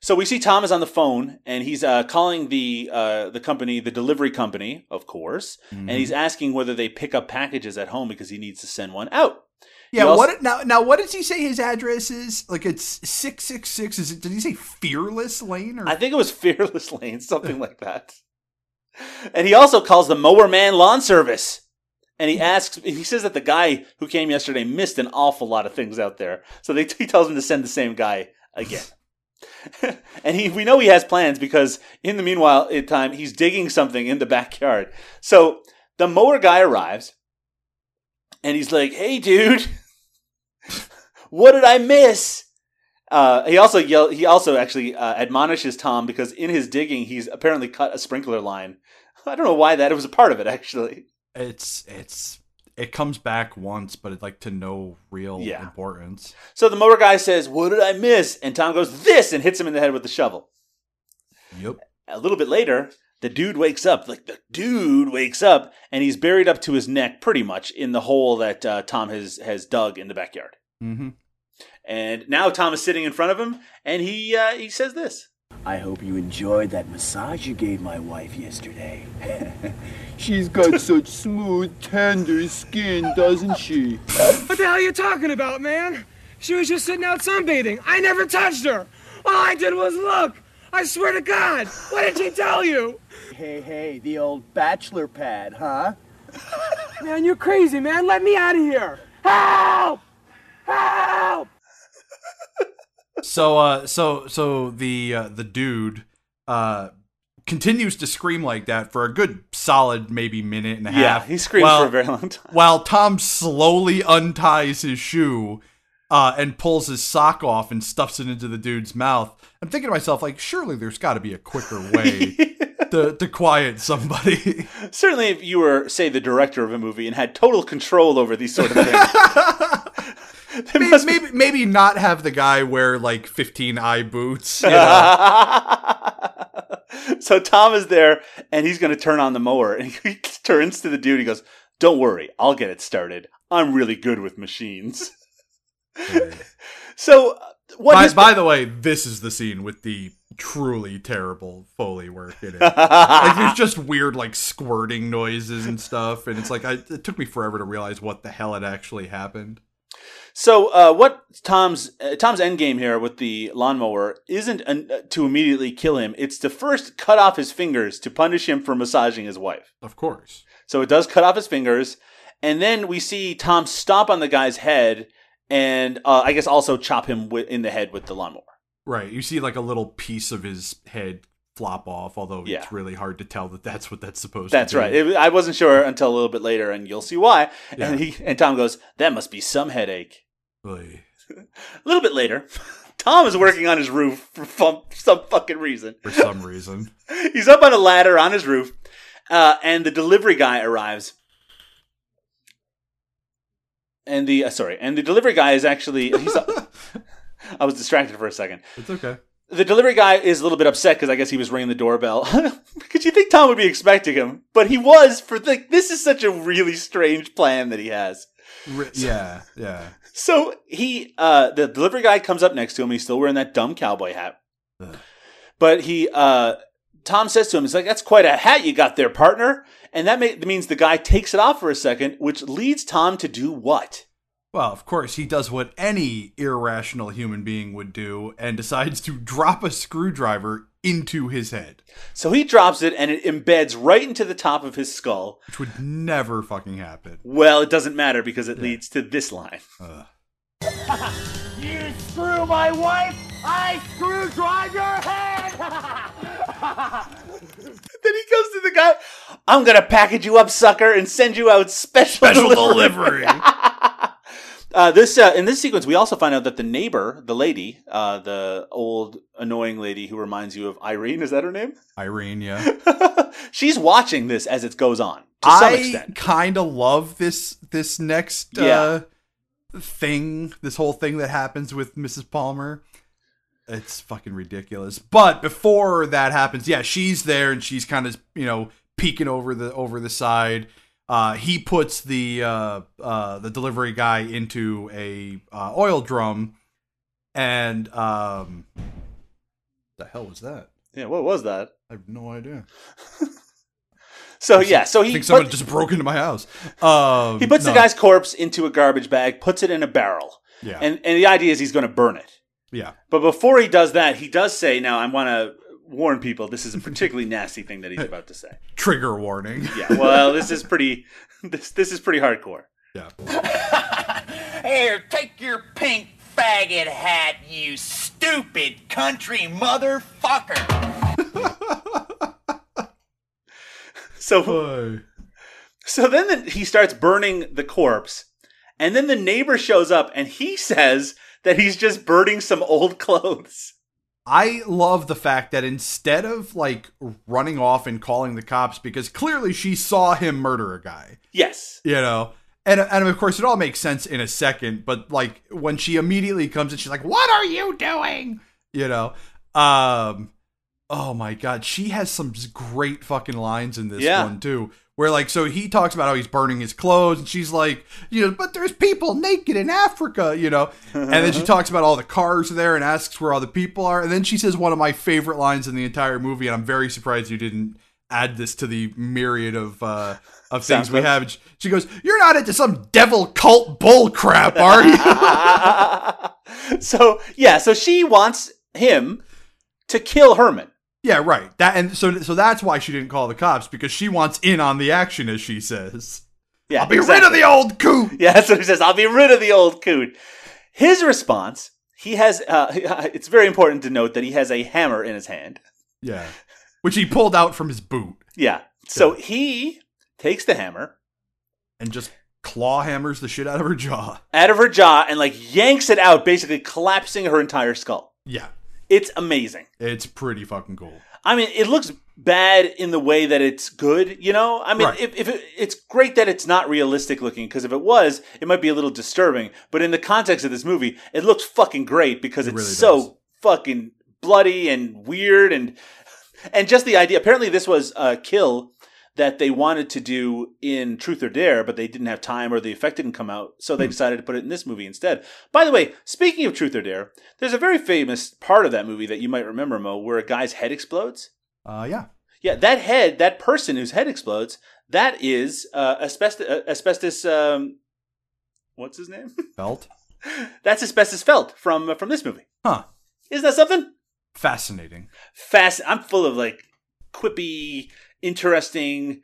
So we see Tom is on the phone and he's uh, calling the uh, the company, the delivery company, of course, and he's asking whether they pick up packages at home because he needs to send one out. Yeah, also- what now now what does he say his address is? Like it's 666 is it did he say Fearless Lane or I think it was Fearless Lane, something like that. And he also calls the Mower Man Lawn Service. And he asks, he says that the guy who came yesterday missed an awful lot of things out there. So they, he tells him to send the same guy again. and he, we know he has plans because in the meanwhile, time, he's digging something in the backyard. So the mower guy arrives and he's like, hey, dude, what did I miss? Uh, he also yell. He also actually uh, admonishes Tom because in his digging, he's apparently cut a sprinkler line. I don't know why that. It was a part of it actually. It's it's it comes back once but it's like to no real Yeah. importance. So the motor guy says, "What did I miss?" And Tom goes, "This," and hits him in the head with the shovel. Yep. A little bit later, the dude wakes up. Like the dude wakes up, and he's buried up to his neck, pretty much in the hole that uh, Tom has has dug in the backyard. Mm-hmm. And now Tom is sitting in front of him, and he uh, he says this. I hope you enjoyed that massage you gave my wife yesterday. She's got such smooth, tender skin, doesn't she? What the hell are you talking about, man? She was just sitting out sunbathing. I never touched her. All I did was look. I swear to God. What did she tell you? Hey, hey, the old bachelor pad, huh? Man, you're crazy, man. Let me out of here. Help! Help! So uh so so the uh, the dude uh continues to scream like that for a good solid maybe minute and a Yeah, half. he screams while- for a very long time. While Tom slowly unties his shoe uh and pulls his sock off and stuffs it into the dude's mouth. I'm thinking to myself like surely there's got to be a quicker way to to quiet somebody. Certainly, if you were, say, the director of a movie and had total control over these sort of things, maybe, maybe maybe not have the guy wear like 15 eye boots. you know? so Tom is there and he's going to turn on the mower and he turns to the dude. He goes, "Don't worry, I'll get it started. I'm really good with machines." so uh, what? by, his- by the way, this is the scene with the truly terrible foley work in it. like there's just weird like squirting noises and stuff, and it's like I, it took me forever to realize what the hell had actually happened. So uh, what Tom's uh, Tom's end game here with the lawnmower isn't an, uh, to immediately kill him. It's to first cut off his fingers to punish him for massaging his wife. Of course. So it does cut off his fingers, and then we see Tom stomp on the guy's head, and uh, I guess also chop him wi- in the head with the lawnmower. Right. You see like a little piece of his head flop off, although Yeah. it's really hard to tell that that's what that's supposed That's to be. That's right. It, I wasn't sure until a little bit later, and you'll see why. Yeah. And he and Tom goes, "That must be some headache." Oy. A little bit later, Tom is working on his roof for some fucking reason. For some reason. He's up on a ladder on his roof, uh, and the delivery guy arrives. And the uh, sorry, and the delivery guy is actually he's. I was distracted for a second. It's okay. The delivery guy is a little bit upset because I guess he was ringing the doorbell. Because you think Tom would be expecting him, but he was for the. This is such a really strange plan that he has. Ri- yeah, yeah. So he, uh, the delivery guy comes up next to him. He's still wearing that dumb cowboy hat. But he, uh, Tom says to him, "He's like, that's quite a hat you got there, partner." And that ma- means the guy takes it off for a second, which leads Tom to do what? Well, of course, he does what any irrational human being would do and decides to drop a screwdriver into his head, So he drops it, and it embeds right into the top of his skull. which would never fucking happen. Well, it doesn't matter because it leads to this line. You screw my wife, I screw drive your head! then he goes to the guy. I'm gonna package you up, sucker, and send you out special, Special delivery. delivery. uh, this uh, in this sequence, we also find out that the neighbor, the lady, uh, the old annoying lady who reminds you of Irene, is that her name? Irene, yeah. She's watching this as it goes on to some I kind of love this this next uh, thing, this whole thing that happens with Mrs. Palmer. It's fucking ridiculous. But before that happens, yeah, she's there and she's kind of you know peeking over the over the side. Uh, he puts the uh, uh, the delivery guy into a uh, oil drum, and um, the hell was that? Yeah, what was that? I have no idea. So yeah, so I he think someone put- just broke into my house. Um, he puts no. the guy's corpse into a garbage bag, puts it in a barrel, Yeah. and and the idea is he's going to burn it. Yeah. But before he does that, he does say, "Now I want to warn people. This is a particularly nasty thing that he's about to say." Trigger warning. Yeah. Well, this is pretty. This this is pretty hardcore. Yeah. Here, take your pink faggot hat, you stupid country motherfucker. So, so then the, he starts burning the corpse, and then the neighbor shows up, and he says that he's just burning some old clothes. I love the fact that instead of like running off and calling the cops because clearly she saw him murder a guy, Yes. you know. And, and of course, it all makes sense in a second. But like when she immediately comes and she's like, "What are you doing?" You know. Um. Oh my god, she has some great fucking lines in this Yeah. one too. Where like, so he talks about how he's burning his clothes, and she's like, you know, but there's people naked in Africa, you know. And then she talks about all the cars there and asks where all the people are. And then she says one of my favorite lines in the entire movie, and I'm very surprised you didn't add this to the myriad of uh, of things Sound we have. And she- She goes, "You're not into some devil cult bull crap, are you?" so yeah, so she wants him to kill Herman. Yeah, right. That and so so that's why she didn't call the cops because she wants in on the action, as she says. Yeah, I'll be rid of the old coot. Yeah, that's what he says. I'll be rid of the old coot. His response, he has. Uh, it's very important to note that he has a hammer in his hand. Yeah, which he pulled out from his boot Yeah. So he takes the hammer and just claw hammers the shit out of her jaw. out of her jaw and like yanks it out, basically collapsing her entire skull. Yeah, It's amazing. it's pretty fucking cool. I mean, it looks bad in the way that it's good, you know? I mean, Right. if, if it, it's great that it's not realistic looking, because if it was, it might be a little disturbing. But in the context of this movie, it looks fucking great because It it's really so does. fucking bloody and weird and and just the idea. Apparently, this was a kill that they wanted to do in Truth or Dare, but they didn't have time or the effect didn't come out, so they Hmm. decided to put it in this movie instead. By the way, speaking of Truth or Dare, there's a very famous part of that movie that you might remember, Mo, where a guy's head explodes. Uh, yeah. Yeah, that head, that person whose head explodes, that is uh, asbestos. Uh, asbestos. Um, what's his name? Felt. That's asbestos felt from uh, from this movie. Huh. Isn't that something? Fascinating. Fast. I'm full of like quippy, interesting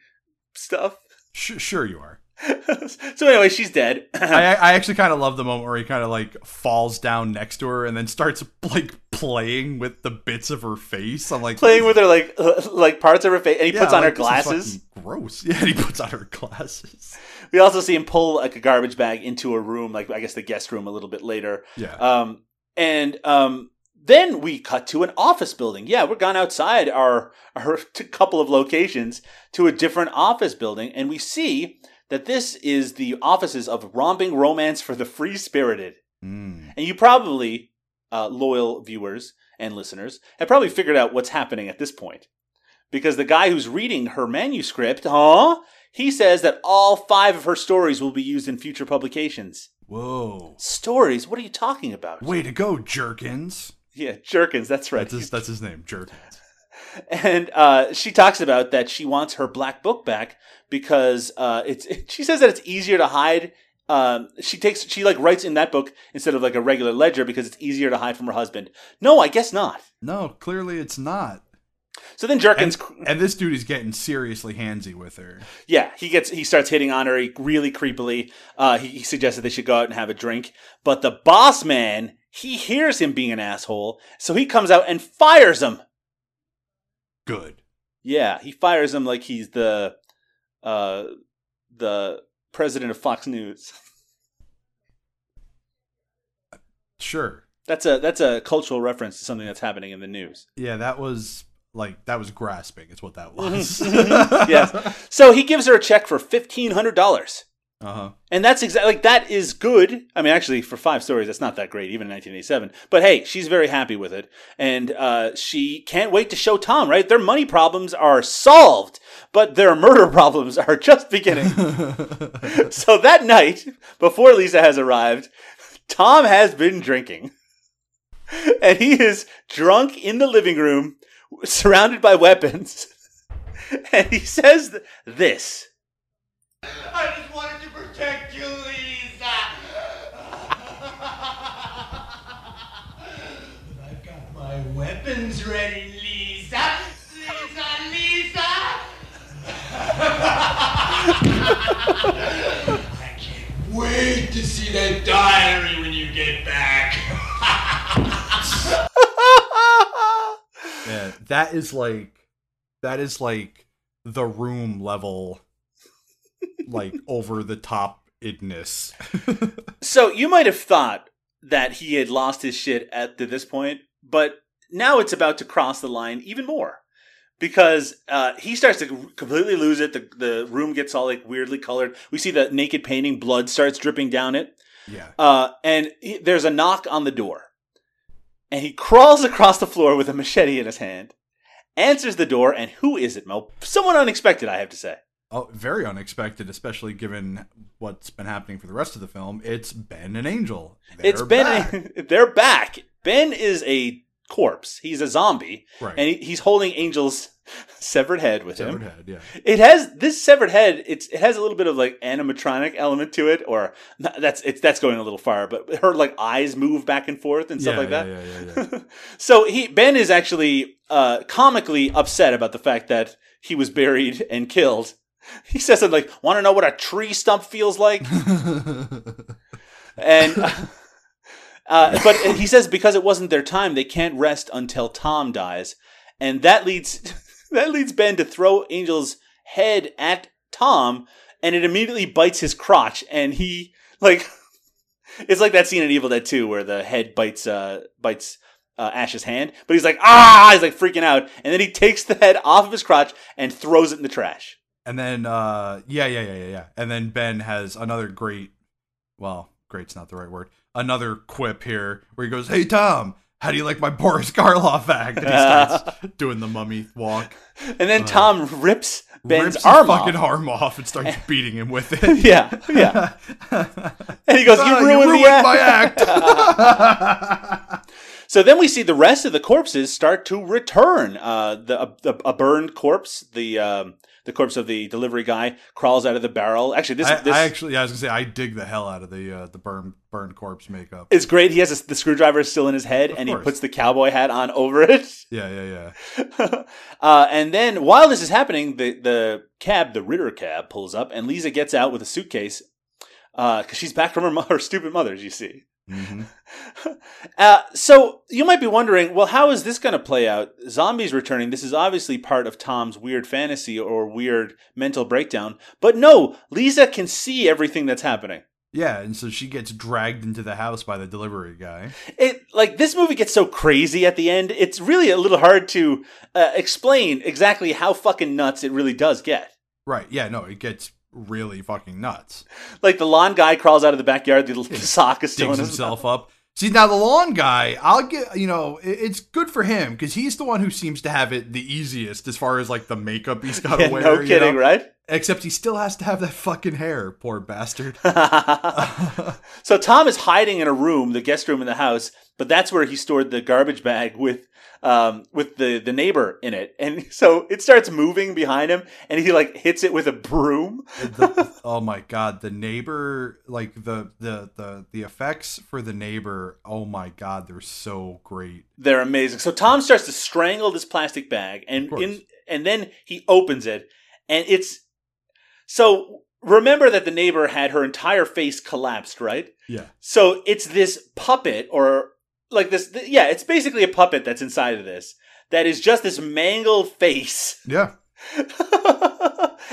stuff. Sure you are. so anyway, she's dead. I, I actually kind of love the moment where he kind of like falls down next to her and then starts like playing with the bits of her face. I'm like Playing with her like like parts of her face, and he Yeah, puts on like, her glasses. Gross. Yeah, and he puts on her glasses. We also see him pull like a garbage bag into a room, like I guess the guest room, a little bit later. Yeah. Um, and um, then we cut to an office building. Yeah, we're gone outside our our couple of locations to a different office building, and we see that this is the offices of Romping Romance for the Free Spirited. Mm. And you probably, uh, loyal viewers and listeners, have probably figured out what's happening at this point. Because the guy who's reading her manuscript, huh? He says that all five of her stories will be used in future publications. Whoa. Stories? What are you talking about? Way to go, Jerkins. Yeah, Jerkins, that's right. That's his, that's his name, Jerkins. and uh, she talks about that she wants her black book back because uh, it's. She says that it's easier to hide. Um, she takes she like writes in that book instead of like a regular ledger because it's easier to hide from her husband. No, I guess not. No, clearly it's not. So then Jerkins, And, and this dude is getting seriously handsy with her. yeah, he gets he starts hitting on her really creepily. Uh, he, he suggests that they should go out and have a drink, but the boss man he hears him being an asshole, so he comes out and fires him. good. Yeah, he fires him like he's the uh the president of Fox News. Sure. That's a that's a cultural reference to something that's happening in the news. Yeah, that was like that was grasping. It's what that was. yes. So he gives her a check for fifteen hundred dollars. Uh huh. And that's exactly like that is good. I mean, actually, for five stories, that's not that great, even in 1987. But hey, she's very happy with it, and uh, she can't wait to show Tom. Right, their money problems are solved, but their murder problems are just beginning. so that night, before Lisa has arrived, Tom has been drinking, and he is drunk in the living room, surrounded by weapons, and he says th- this. I just wanted to protect you, Lisa. but I've got my weapons ready, Lisa. Lisa, Lisa. I can't wait to see that diary when you get back. Yeah, that is like that is like the room level, like over the top idness. So you might have thought that he had lost his shit at to this point, but now it's about to cross the line even more because uh, he starts to completely lose it. The the room gets all like weirdly colored. We see the naked painting, blood starts dripping down it. Yeah. Uh, and he, there's a knock on the door, and he crawls across the floor with a machete in his hand, answers the door, and who is it, Mo? Someone unexpected, I have to say. Oh, very unexpected, especially given what's been happening for the rest of the film. It's Ben and Angel. it's They're Ben. back. they're back. Ben is a corpse. He's a zombie, Right. and he, he's holding Angel's severed head with Severed him. head, yeah. It has this severed head. It's it has a little bit of like animatronic element to it, or that's it's that's going a little far. But her like eyes move back and forth and stuff Yeah, like that. yeah, yeah, yeah, yeah. So he Ben is actually uh, comically upset about the fact that he was buried and killed. He says something like, "Want to know what a tree stump feels like?" and uh, but he says because it wasn't their time, they can't rest until Tom dies, and that leads that leads Ben to throw Angel's head at Tom, and it immediately bites his crotch, and he like it's like that scene in Evil Dead 2 where the head bites uh bites uh, Ash's hand, but he's like ah, he's like freaking out, and then he takes the head off of his crotch and throws it in the trash. And then, uh, yeah, yeah, yeah, yeah, yeah. And then Ben has another great, well, great's not the right word. Another quip here where he goes, "Hey Tom, how do you like my Boris Karloff act?" And he starts doing the mummy walk. And then Uh, Tom rips Ben's rips arm fucking off. arm off and starts beating him with it. yeah, yeah. And he goes, "You Ah, you ruined, the my act." so then we see the rest of the corpses start to return. Uh, the a, a burned corpse, the um, the corpse of the delivery guy, crawls out of the barrel. Actually, this I, this I actually, yeah, I was gonna say, I dig the hell out of the uh, the burn burned corpse makeup. It's great. He has a, the screwdriver still in his head, and he puts the cowboy hat on over it. Yeah, yeah, yeah. uh, and then while this is happening, the the cab, the Ritter cab, pulls up, and Lisa gets out with a suitcase because she's back from her, her stupid mother's. You see. Mm-hmm. Uh, so you might be wondering, well, how is this going to play out? Zombies returning. This is obviously part of Tom's weird fantasy or weird mental breakdown. But no, Lisa can see everything that's happening. Yeah, and so she gets dragged into the house by the delivery guy. It like this movie gets so crazy at the end. It's really a little hard to uh, explain exactly how fucking nuts it really does get. Right. Yeah. No, it gets really fucking nuts. Like the lawn guy crawls out of the backyard. The, the sock is still Digs in his himself up. See now the lawn guy, I'll get you know it's good for him because he's the one who seems to have it the easiest as far as like the makeup he's got to Yeah, wear. no you kidding, know? right? Except he still has to have that fucking hair, poor bastard. So Tom is hiding in a room, the guest room in the house, but that's where he stored the garbage bag with um with the the neighbor in it. And so it starts moving behind him and he like hits it with a broom. The- oh my god, the neighbor, like the the the the effects for the neighbor. Oh my god, they're so great. They're amazing. So Tom starts to strangle this plastic bag and in and then he opens it and it's so remember that the neighbor had her entire face collapsed, right? Yeah. So it's this puppet or like this. th- yeah, it's basically a puppet that's inside of this that is just this mangled face, Yeah.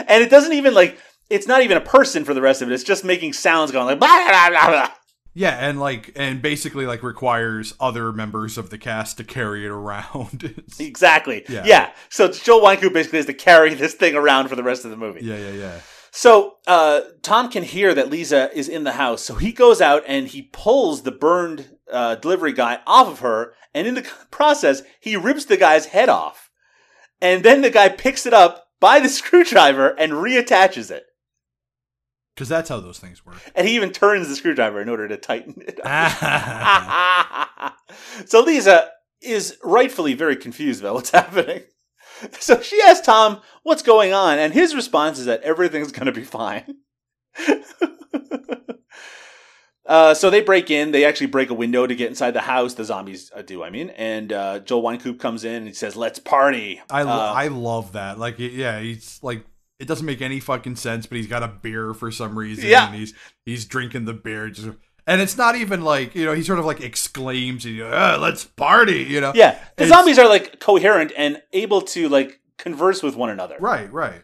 and it doesn't even like. It's not even a person for the rest of it. It's just making sounds going like blah blah blah blah. Yeah, and like and basically like requires other members of the cast to carry it around. Exactly. Yeah. Yeah. So Joel Wynkoop basically has to carry this thing around for the rest of the movie. yeah, yeah, yeah. So uh, Tom can hear that Lisa is in the house, so he goes out and he pulls the burned uh, delivery guy off of her, and in the process, he rips the guy's head off, and then the guy picks it up by the screwdriver and reattaches it, Because that's how those things work. and he even turns the screwdriver in order to tighten it. so Lisa is rightfully very confused about what's happening. So she asks Tom what's going on, and his response is that everything's going to be fine. Uh, so they break in. They actually break a window to get inside the house. The zombies uh, do, I mean. And uh, Joel Wynkoop comes in and he says, "Let's party." I lo- Uh, I love that. Like yeah, he's like it doesn't make any fucking sense, but he's got a beer for some reason. Yeah. and he's he's drinking the beer. Just, and it's not even like you know he sort of like exclaims, you know, "Ah, "Let's party!" You know. yeah, the It's- zombies are like coherent and able to like converse with one another. Right, right.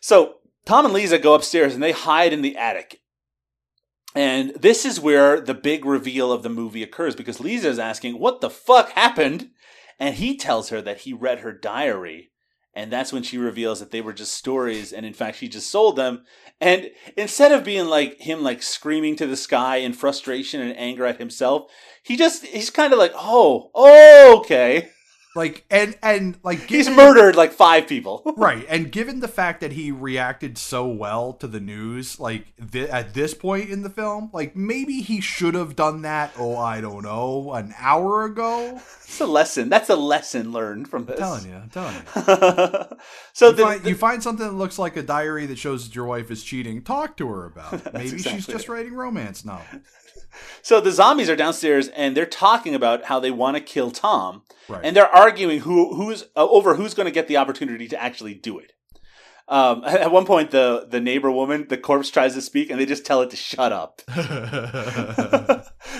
So Tom and Lisa go upstairs and they hide in the attic. And this is where the big reveal of the movie occurs because Lisa is asking, What the fuck happened? And he tells her that he read her diary. And that's when she reveals that they were just stories and in fact she just sold them. And instead of being like him like screaming to the sky in frustration and anger at himself, he just he's kind of like, Oh, oh okay. Like and and like He's murdered like five people. right, and given the fact that he reacted so well to the news, like th- at this point in the film, like maybe he should have done that. Oh, I don't know, an hour ago. It's a lesson. That's a lesson learned from this. I'm telling you, I'm telling you. so you, the- find, you find something that looks like a diary that shows that your wife is cheating. Talk to her about it. Maybe she's exactly just writing romance novels. So the zombies are downstairs and they're talking about how they want to kill Tom, Right. and they're arguing who who's uh, over who's going to get the opportunity to actually do it. Um, at one point, the the neighbor woman, the corpse tries to speak, and they just tell it to shut up.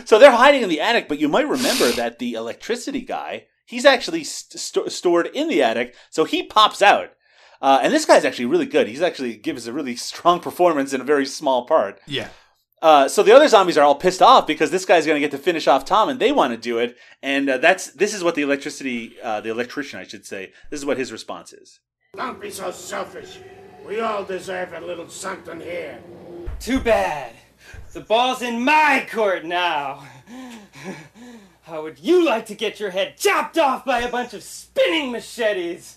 so they're hiding in the attic, but you might remember that the electricity guy, he's actually st- sto- stored in the attic, so he pops out. Uh, and this guy's actually really good. He's actually gives a really strong performance in a very small part. Yeah. Uh, so the other zombies are all pissed off because this guy's going to get to finish off Tom, and they want to do it. And uh, that's this is what the electricity, uh, the electrician, I should say, this is what his response is. Don't be so selfish. We all deserve a little something here. Too bad. The ball's in my court now. How would you like to get your head chopped off by a bunch of spinning machetes?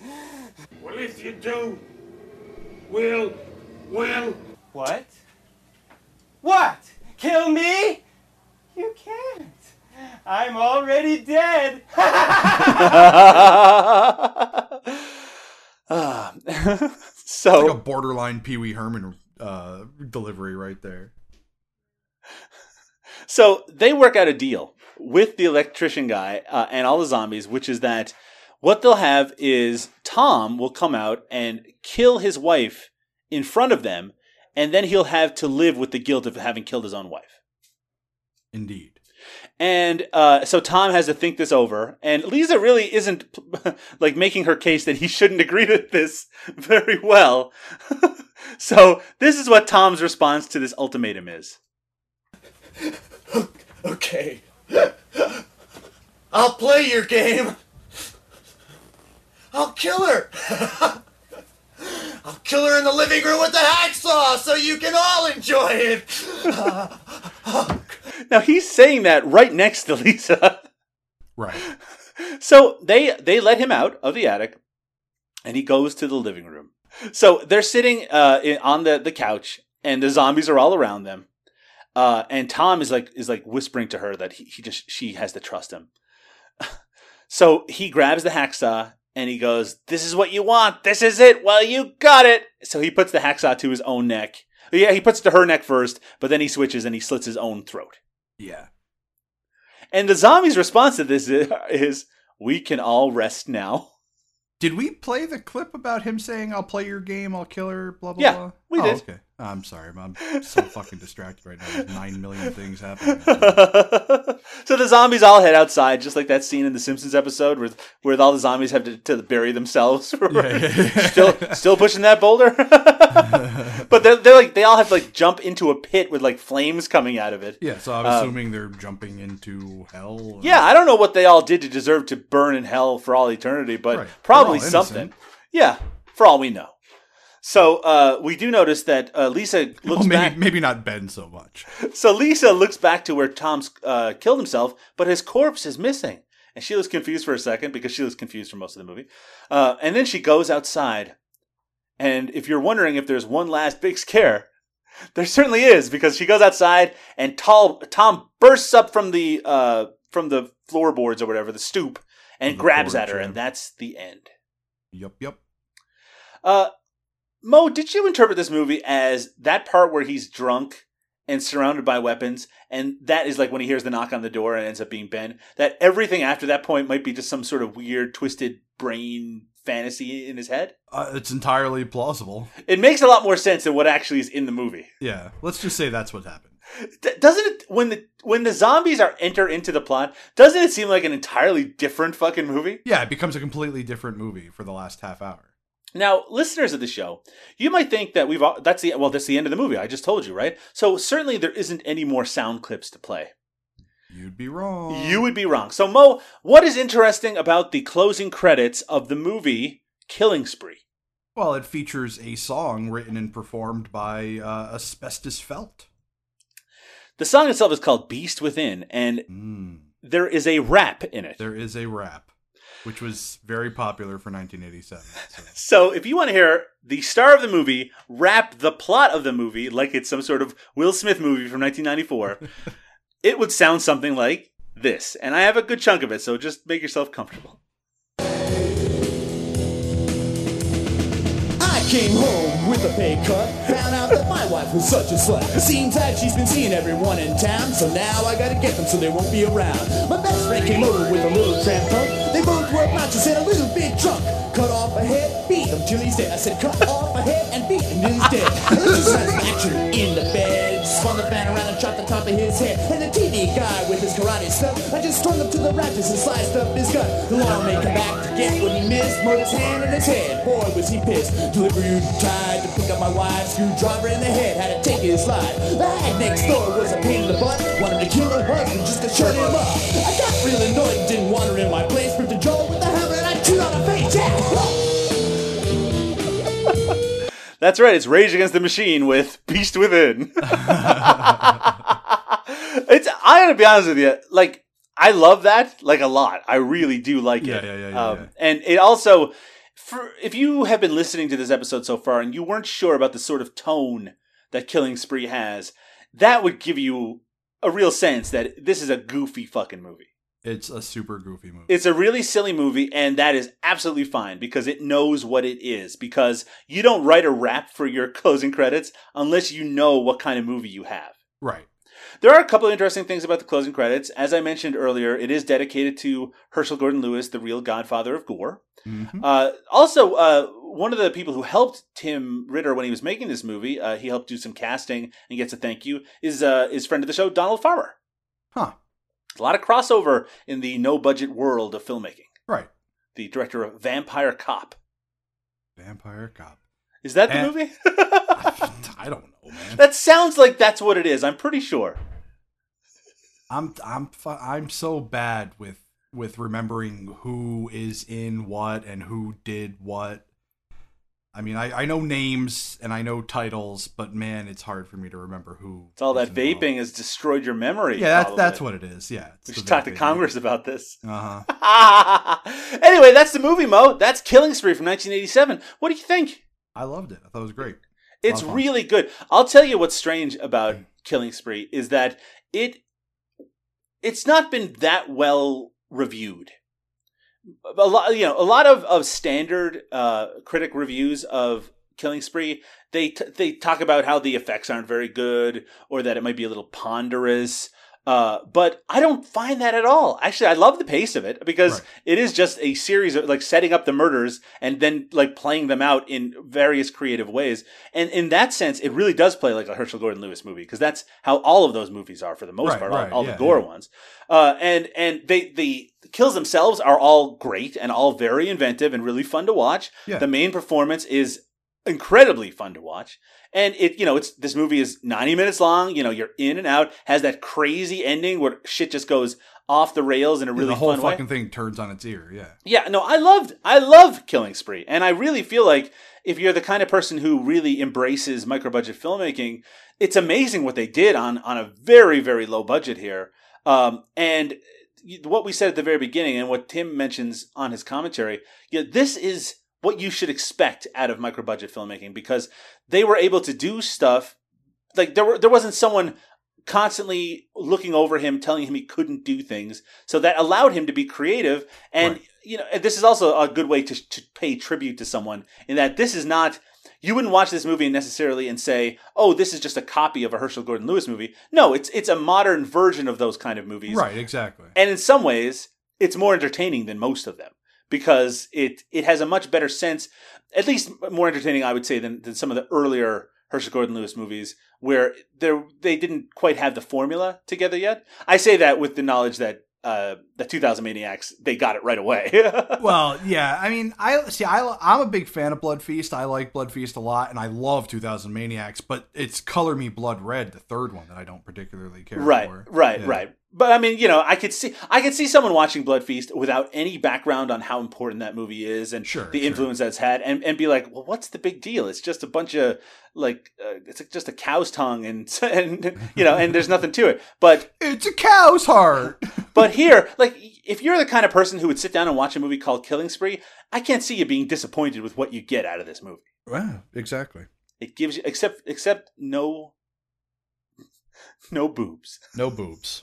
Well, if you do, we'll, we'll. What? What? Kill me? You can't. I'm already dead. It's so like a borderline Pee Wee Herman uh, delivery right there. So they work out a deal with the electrician guy uh, and all the zombies, which is that what they'll have is Tom will come out and kill his wife in front of them, and then he'll have to live with the guilt of having killed his own wife. Indeed. And uh, so Tom has to think this over, and Lisa really isn't like making her case that he shouldn't agree to this very well. so this is what Tom's response to this ultimatum is. Okay. I'll play your game. I'll kill her. I'll kill her in the living room with the hacksaw so you can all enjoy it. Now he's saying that right next to Lisa. Right. So they they let him out of the attic, and he goes to the living room. So they're sitting uh, in, on the, the couch, and the zombies are all around them. Uh, and Tom is like is like whispering to her that he, he just she has to trust him. so he grabs the hacksaw and he goes, "This is what you want. This is it. Well, you got it." So he puts the hacksaw to his own neck. Yeah, he puts it to her neck first, but then he switches and he slits his own throat. Yeah. And the zombies' response to this is, is "We can all rest now." Did we play the clip about him saying, "I'll play your game, I'll kill her"? Blah blah Yeah. blah. We oh, did. Okay. I'm sorry. I'm so fucking distracted right now. There's nine million things happening. so the zombies all head outside, just like that scene in the Simpsons episode where where all the zombies have to, to bury themselves. still, still pushing that boulder. But they're, they're like they all have to like jump into a pit with like flames coming out of it. Yeah, so I'm Um, assuming they're jumping into hell. Yeah, I don't know what they all did to deserve to burn in hell for all eternity, but Right. probably something. Yeah, for all we know. So uh, we do notice that uh, Lisa looks Well, maybe back. maybe not Ben so much. So Lisa looks back to where Tom's uh, killed himself, but his corpse is missing. And she looks confused for a second because she looks confused for most of the movie. Uh, and then she goes outside. And if you're wondering if there's one last big scare, there certainly is because she goes outside and tall, Tom bursts up from the uh, from the floorboards or whatever, the stoop, and the grabs at her, and that's the end. Yup, yup. Uh, Mo, did you interpret this movie as that part where he's drunk and surrounded by weapons, and that is like when he hears the knock on the door and ends up being Ben? That everything after that point might be just some sort of weird, twisted brain fantasy in his head? Uh, it's entirely plausible. It makes a lot more sense than what actually is in the movie. Yeah, let's just say that's what happened. D- doesn't it when the when the zombies are enter into the plot? Doesn't it seem like an entirely different fucking movie? Yeah, it becomes a completely different movie for the last half hour. Now, listeners of the show, you might think that we've all, that's the well, that's the end of the movie. I just told you, right? So certainly there isn't any more sound clips to play. You'd be wrong. You would be wrong. So Mo, what is interesting about the closing credits of the movie Killing Spree? Well, it features a song written and performed by uh, Asbestos Felt. The song itself is called Beast Within, and there is a rap in it. There is a rap, which was very popular for 1987. So. So if you want to hear the star of the movie rap the plot of the movie like it's some sort of Will Smith movie from 1994, it would sound something like this. And I have a good chunk of it, so just make yourself comfortable. I came home with a pay cut. Found out that my wife was such a slut. Seems like she's been seeing everyone in town, so now I gotta get them so they won't be around. My best friend came over with a little tramp punk. They both were obnoxious in a little big trunk. Cut off a head, beat him till he's dead. I said, cut off a head and beat him till he's dead. Is action in the bed. Spun the fan around and chopped the top of his head. With his karate stuff. I just strung him to the rafters and sliced up his gut. The law may come back to get what he missed. Murdered his hand and his head. Boy, was he pissed. Delivery tried to pick up my wife. Screwdriver in the head. Had to take his life. The hag next door was a pain in the butt. Wanted to kill her husband just to shut him up. I got real annoyed and didn't want her in my place. Ripped a jaw with the hammer and I chewed on her face. Yeah. That's right, it's Rage Against the Machine with Beast Within. it's I gotta be honest with you, like I love that like a lot. I really do like Yeah, it. yeah, yeah, yeah, um, yeah. And it also, for if you have been listening to this episode so far and you weren't sure about the sort of tone that Killing Spree has, that would give you a real sense that this is a goofy fucking movie. It's a super goofy movie. It's a really silly movie, and that is absolutely fine because it knows what it is. Because you don't write a rap for your closing credits unless you know what kind of movie you have. Right. There are a couple of interesting things about the closing credits. As I mentioned earlier, it is dedicated to Herschell Gordon Lewis, the real godfather of gore. Mhm. Uh, also, uh, one of the people who helped Tim Ritter when he was making this movie, uh, he helped do some casting and gets a thank you, is uh, is friend of the show, Donald Farmer. Huh. A lot of crossover in the no budget world of filmmaking. Right. The director of Vampire Cop. Vampire Cop. Is that the And- movie? I don't know, man. that sounds like that's what it is. I'm pretty sure. I'm I'm I'm so bad with with remembering who is in what and who did what. I mean, I, I know names and I know titles, but man, it's hard for me to remember who. It's all that vaping has destroyed your memory. Yeah, that's that's what it is. Yeah, We should talk to. Congress about this. Uh huh. anyway, that's the movie, Mo. That's Killing Spree from 1987. What do you think? I loved it. I thought it was great. It's really good. I'll tell you what's strange about Killing Spree is that it it's not been that well reviewed. A lot, you know, a lot of of standard uh, critic reviews of Killing Spree, they t- they talk about how the effects aren't very good, or that it might be a little ponderous. Uh, but I don't find that at all. Actually, I love the pace of it because it is just a series of like setting up the murders and then like playing them out in various creative ways. And in that sense, it really does play like a Herschell Gordon Lewis movie because that's how all of those movies are for the most Right, part, all- right, all, yeah, the gore yeah. ones. Uh, and and they the kills themselves are all great and all very inventive and really fun to watch. Yeah. The main performance is incredibly fun to watch. And it, you know, it's this movie is 90 minutes long. You know, you're in and out. Has that crazy ending where shit just goes off the rails in a Yeah, really the whole fun way. fucking thing turns on its ear. Yeah. Yeah, no, I loved I love Killing Spree. And I really feel like if you're the kind of person who really embraces micro budget filmmaking, it's amazing what they did on on a very, very low budget here. Um, and what we said at the very beginning and what Tim mentions on his commentary, yeah, this is what you should expect out of micro budget filmmaking because they were able to do stuff like there were there wasn't someone constantly looking over him telling him he couldn't do things so that allowed him to be creative and you know this is also a good way to, to pay tribute to someone in that this is not you wouldn't watch this movie necessarily and say oh this is just a copy of a herschell gordon lewis movie no it's it's a modern version of those kind of movies Right. Exactly. and in some ways it's more entertaining than most of them because it it has a much better sense at least more entertaining i would say than, than some of the earlier herschell gordon lewis movies where they they didn't quite have the formula together yet i say that with the knowledge that uh, the 2000 Maniacs, they got it right away. well, yeah. I mean, I see. I I'm a big fan of Blood Feast. I like Blood Feast a lot, and I love 2000 Maniacs. But it's Color Me Blood Red, the third one that I don't particularly care right, for. right, Yeah. right. But I mean, you know, I could see I could see someone watching Blood Feast without any background on how important that movie is and the influence that's had, and, and be like, well, what's the big deal? It's just a bunch of like, uh, it's just a cow's tongue, and and you know, and there's nothing to it. But it's a cow's heart. but here, like, if you're the kind of person who would sit down and watch a movie called Killing Spree, I can't see you being disappointed with what you get out of this movie. Wow, exactly. It gives you except except no no boobs. No boobs.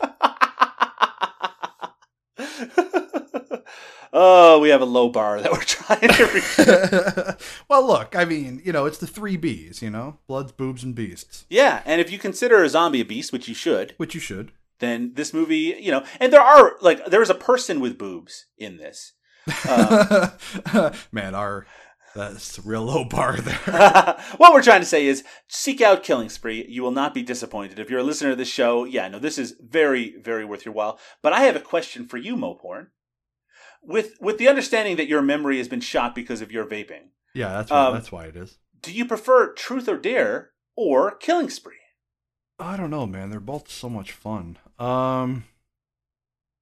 oh, we have a low bar that we're trying to reach. well, look. I mean, you know, it's the three B's. You know, bloods, boobs, and beasts. yeah, and if you consider a zombie a beast, which you should, which you should, then this movie, you know, and there are like there is a person with boobs in this. Um, Man, our that's a real low bar there. what we're trying to say is seek out Killing Spree. You will not be disappointed. If you're a listener to this show, yeah, no, this is very, very worth your while. But I have a question for you, Moporn. With with the understanding that your memory has been shot because of your vaping, Yeah, that's why, Um, that's why it is. do you prefer Truth or Dare or Killing Spree? I don't know, man. They're both so much fun. Um,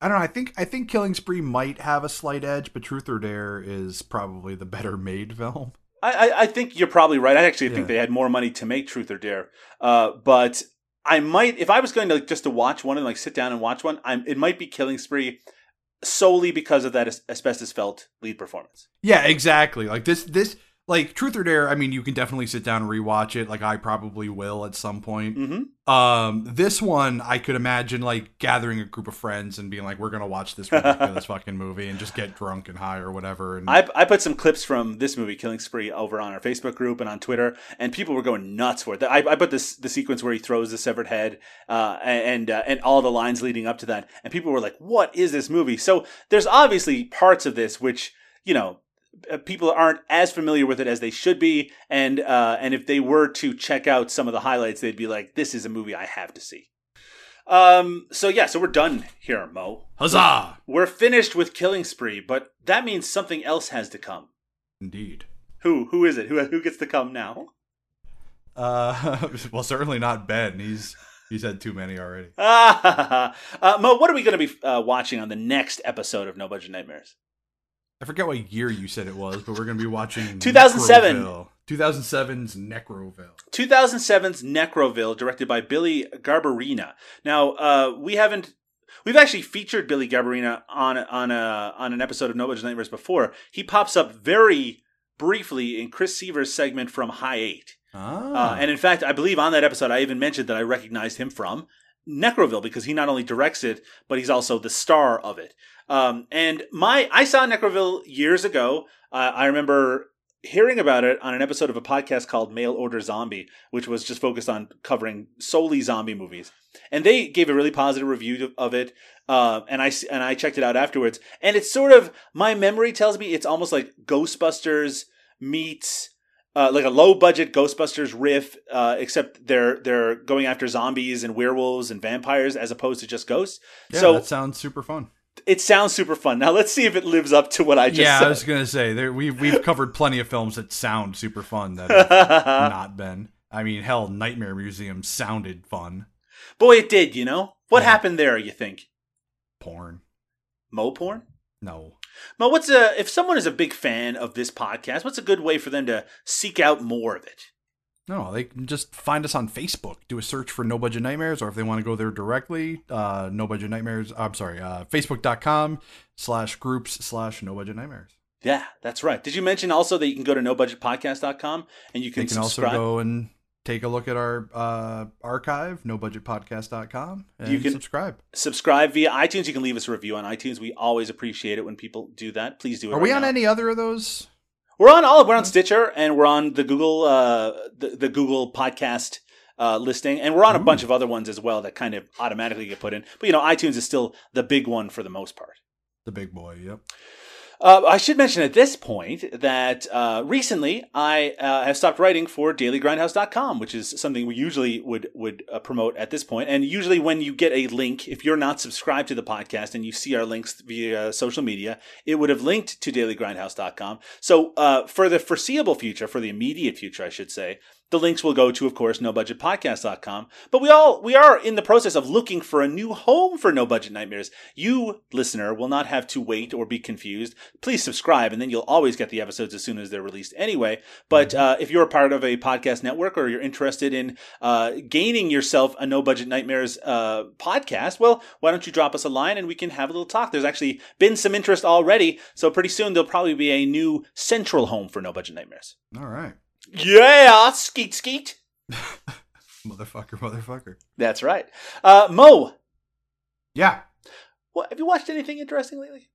I don't know. I think I think Killing Spree might have a slight edge, but Truth or Dare is probably the better made film. I, I, I think you're probably right. I actually think they had more money to make Truth or Dare. Uh, but I might, if I was going to like, just to watch one and like sit down and watch one, I'm, it might be Killing Spree solely because of that as- asbestos felt lead performance. Yeah, exactly. Like this, this like Truth or Dare. I mean, you can definitely sit down and rewatch it. Like I probably will at some point. Mm-hmm. Um, this one I could imagine like gathering a group of friends and being like, "We're gonna watch this ridiculous fucking movie and just get drunk and high or whatever." And I, I put some clips from this movie, Killing Spree, over on our Facebook group and on Twitter, and people were going nuts for it. I, I put this the sequence where he throws the severed head, uh, and uh, and all the lines leading up to that, and people were like, "What is this movie?" So there's obviously parts of this which you know people aren't as familiar with it as they should be, and uh, and if they were to check out some of the highlights, they'd be like, "This is a movie I have to see." Um. So yeah. So we're done here, Mo. Huzzah! We're finished with Killing Spree, but that means something else has to come. Indeed. Who? Who is it? Who? Who gets to come now? Uh, well, certainly not Ben. He's he's had too many already. Uh, Mo. What are we going to be uh, watching on the next episode of No Budget Nightmares? I forget what year you said it was, but we're going to be watching 2007. Necroville. 2007's Necroville. 2007's Necroville, directed by Billy Garberina. Now, uh, we haven't. We've actually featured Billy Garberina on on a on an episode of No Budget Nightmares before. He pops up very briefly in Chris Seaver's segment from High Eight. Ah. Uh, and in fact, I believe on that episode, I even mentioned that I recognized him from Necroville because he not only directs it, but he's also the star of it. Um, and my, I saw Necroville years ago. Uh, I remember hearing about it on an episode of a podcast called Mail Order Zombie, which was just focused on covering solely zombie movies, and they gave a really positive review of it. Uh, and I and I checked it out afterwards, and it's sort of my memory tells me it's almost like Ghostbusters meets uh, like a low budget Ghostbusters riff, uh, except they're they're going after zombies and werewolves and vampires as opposed to just ghosts. Yeah, so that sounds super fun. it sounds super fun. Now let's see if it lives up to what I just yeah, said. I was gonna say there we we've covered plenty of films that sound super fun that have not been. I mean, hell, Nightmare Museum sounded fun. Boy, it did. You know what happened there? You think Porn. Mo porn? No. Mo, what's a if someone is a big fan of this podcast? What's a good way for them to seek out more of it? No, they can just find us on Facebook. Do a search for No Budget Nightmares, or if they want to go there directly, uh, No Budget Nightmares. I'm sorry, uh, Facebook.com slash groups slash No Budget Nightmares. Yeah, that's right. Did you mention also that you can go to nobudgetpodcast.com and you can, They can subscribe? also go and take a look at our uh, archive, NoBudgetPodcast.com, and You can- subscribe. subscribe via iTunes. You can leave us a review on iTunes. We always appreciate it when people do that. Please do it. Are we on now. any other of those? We're on all. We're on Stitcher, and we're on the Google uh, the, the Google podcast uh, listing, and we're on a bunch of other ones as well that kind of automatically get put in. But you know, iTunes is still the big one for the most part. The big boy, yep. Uh, I should mention at this point that uh, recently I uh, have stopped writing for DailyGrindhouse.com, which is something we usually would would uh, promote at this point. And usually, when you get a link, if you're not subscribed to the podcast and you see our links via social media, it would have linked to DailyGrindhouse.com. So, uh, for the foreseeable future, for the immediate future, I should say, the links will go to, of course, NoBudgetPodcast.com. But we all we are in the process of looking for a new home for No Budget Nightmares. You, listener, will not have to wait or be confused. Please subscribe, and then you'll always get the episodes as soon as they're released anyway. But uh, if you're a part of a podcast network or you're interested in uh, gaining yourself a No Budget Nightmares uh, podcast, well, why don't you drop us a line and we can have a little talk? There's actually been some interest already, so pretty soon there'll probably be a new central home for No Budget Nightmares. All right. Yeah, skeet skeet. Motherfucker, motherfucker. That's right. Uh, Mo. Yeah. What have you watched anything interesting lately?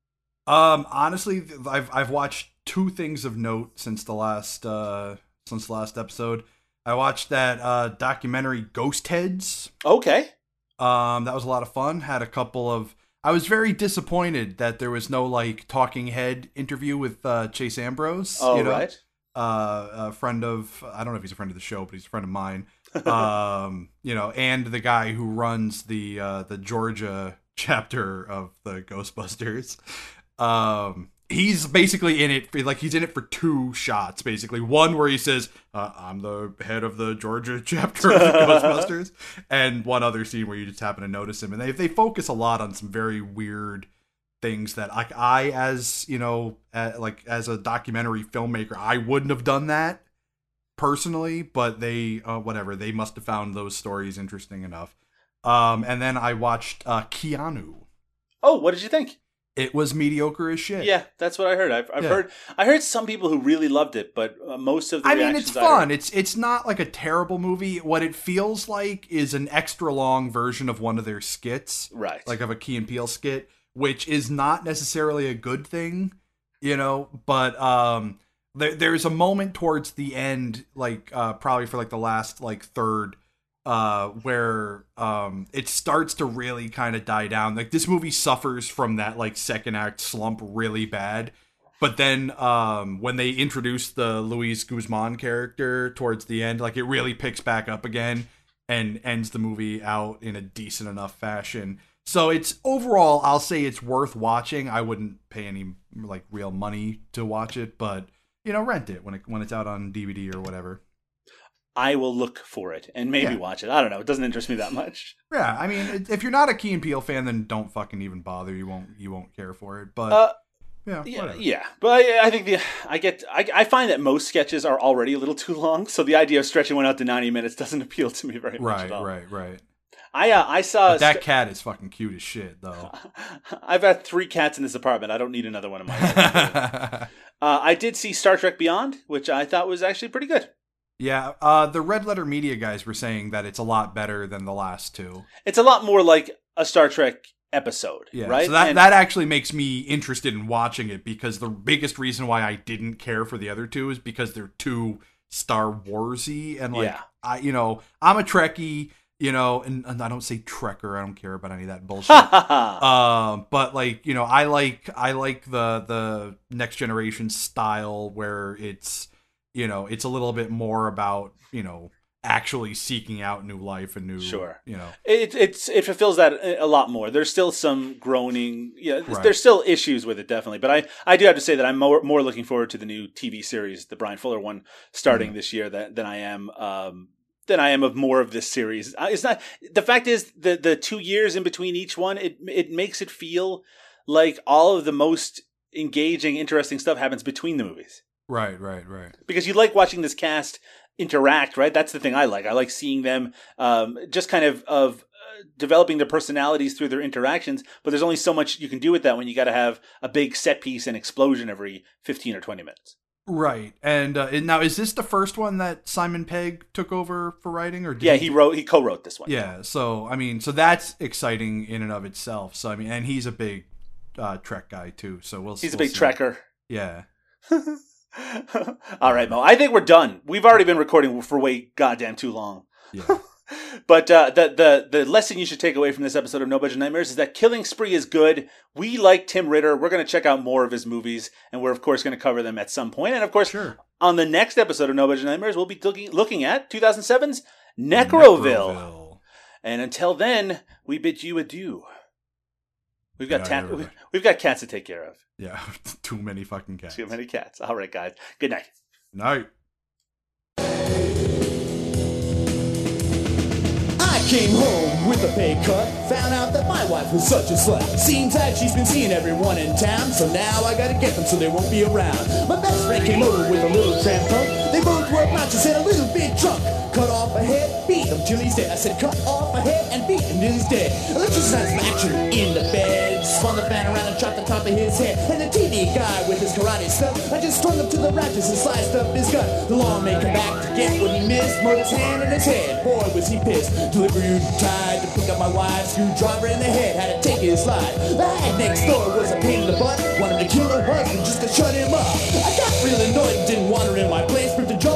Um, honestly, I've I've watched two things of note since the last uh since the last episode. I watched that uh documentary Ghostheads. Okay. Um, that was a lot of fun. Had a couple of. I was very disappointed that there was no like talking head interview with uh, Chase Ambrose. Oh, you know? right. Uh, a friend of I don't know if he's a friend of the show, but he's a friend of mine. um, you know, and the guy who runs the uh, the Georgia chapter of the Ghostbusters. Um, he's basically in it for, like he's in it for two shots basically one where he says uh, i'm the head of the georgia chapter of the ghostbusters and one other scene where you just happen to notice him and they, they focus a lot on some very weird things that like i as you know uh, like as a documentary filmmaker i wouldn't have done that personally but they uh, whatever they must have found those stories interesting enough um and then i watched uh keanu Oh, what did you think? it was mediocre as shit Yeah, that's what I heard. I've, I've Yeah. heard I heard some people who really loved it, but uh, most of the I mean, it's fun. It's it's not like a terrible movie. What it feels like is an extra long version of one of their skits, right? Like of a Key and Peele skit, which is not necessarily a good thing, you know. But um, there, there's a moment towards the end, like uh, probably for like the last like third, uh, where um, it starts to really kind of die down. Like this movie suffers from that like second act slump really bad. But then um, when they introduce the Luis Guzman character towards the end, like it really picks back up again and ends the movie out in a decent enough fashion. So it's overall, I'll say it's worth watching. I wouldn't pay any like real money to watch it, but you know, rent it when it when it's out on DVD or whatever. I will look for it and maybe Yeah. watch it. I don't know. It doesn't interest me that much. Yeah, I mean, if you're not a Key and Peele fan, then don't fucking even bother. You won't you won't care for it. But Uh, yeah, yeah, whatever. yeah, but I, I think the I get I, I find that most sketches are already a little too long, so the idea of stretching one out to ninety minutes doesn't appeal to me very much right, at all. right, right. I uh, I saw But that st- cat is fucking cute as shit, though. I've got three cats in this apartment. I don't need another one in my life. uh, I did see Star Trek Beyond, which I thought was actually pretty good. Yeah, uh, the Red Letter Media guys were saying that it's a lot better than the last two. It's a lot more like a Star Trek episode, Yeah, right? So that And- that actually makes me interested in watching it because the biggest reason why I didn't care for the other two is because they're too Star Warsy and like Yeah. I you know I'm a Trekkie you know and, and I don't say Trekker I don't care about any of that bullshit. um, but like you know I like I like the the next generation style where it's you know it's a little bit more about you know actually seeking out new life and new Sure. you know It it's it fulfills that a a lot more. There's still some groaning. Yeah, Right. there's still issues with it definitely. But I I do have to say that I'm more more looking forward to the new TV series, the Bryan Fuller one, starting Mm-hmm. this year that than I am. Um, than I am of more of this series. It's not the fact is the the two years in between each one. It it makes it feel like all of the most engaging, interesting stuff happens between the movies right right right because you like watching this cast interact, right? That's the thing I like. I like seeing them um, just kind of of uh, developing their personalities through their interactions. But there's only so much you can do with that when you got to have a big set piece and explosion every fifteen or twenty minutes. Right. And, uh, now is this the first one that Simon Pegg took over for writing or did Yeah, he wrote, he co-wrote this one. Yeah. So, I mean, so that's exciting in and of itself. So, I mean, and he's a big uh Trek guy too. So we'll He's a we'll big see. Trekker. Yeah. All right, Mo. I think we're done. We've already been recording for way goddamn too long. Yeah. But uh, the the the lesson you should take away from this episode of No Budget Nightmares is that Killing Spree is good. We like Tim Ritter. We're going to check out more of his movies, and we're of course going to cover them at some point. And of course, on the next episode of No Budget Nightmares, we'll be looking looking at 2007's Necroville. And until then, we bid you adieu. We've got Yeah, ta- we've got cats to take care of. Yeah. Too many fucking cats. Too many cats. All right, guys. Good night. Night. Came home with a pay cut, found out that my wife was such a slut. Seems like she's been seeing everyone in town, so now I gotta get them so they won't be around. My best friend came over with a little tramp. Were obnoxious and a little bit drunk. Cut off a head, beat him till he's dead. I said cut off a head and beat him till he's dead. Some action in the bed. Spun the fan around and chopped the top of his head. And the TV guy with his karate stuff, I just strung him to the rafters and sliced up his gut. The law may back to get what he missed. Murdered his hand in his head. Boy, was he pissed. Delivery tried to pick up my wife's screwdriver in the head. Had to take his life. The hag next door was a pain in the butt. Wanted to kill her husband just to shut him up. I got real annoyed and didn't want her in my place. Ripped the jaw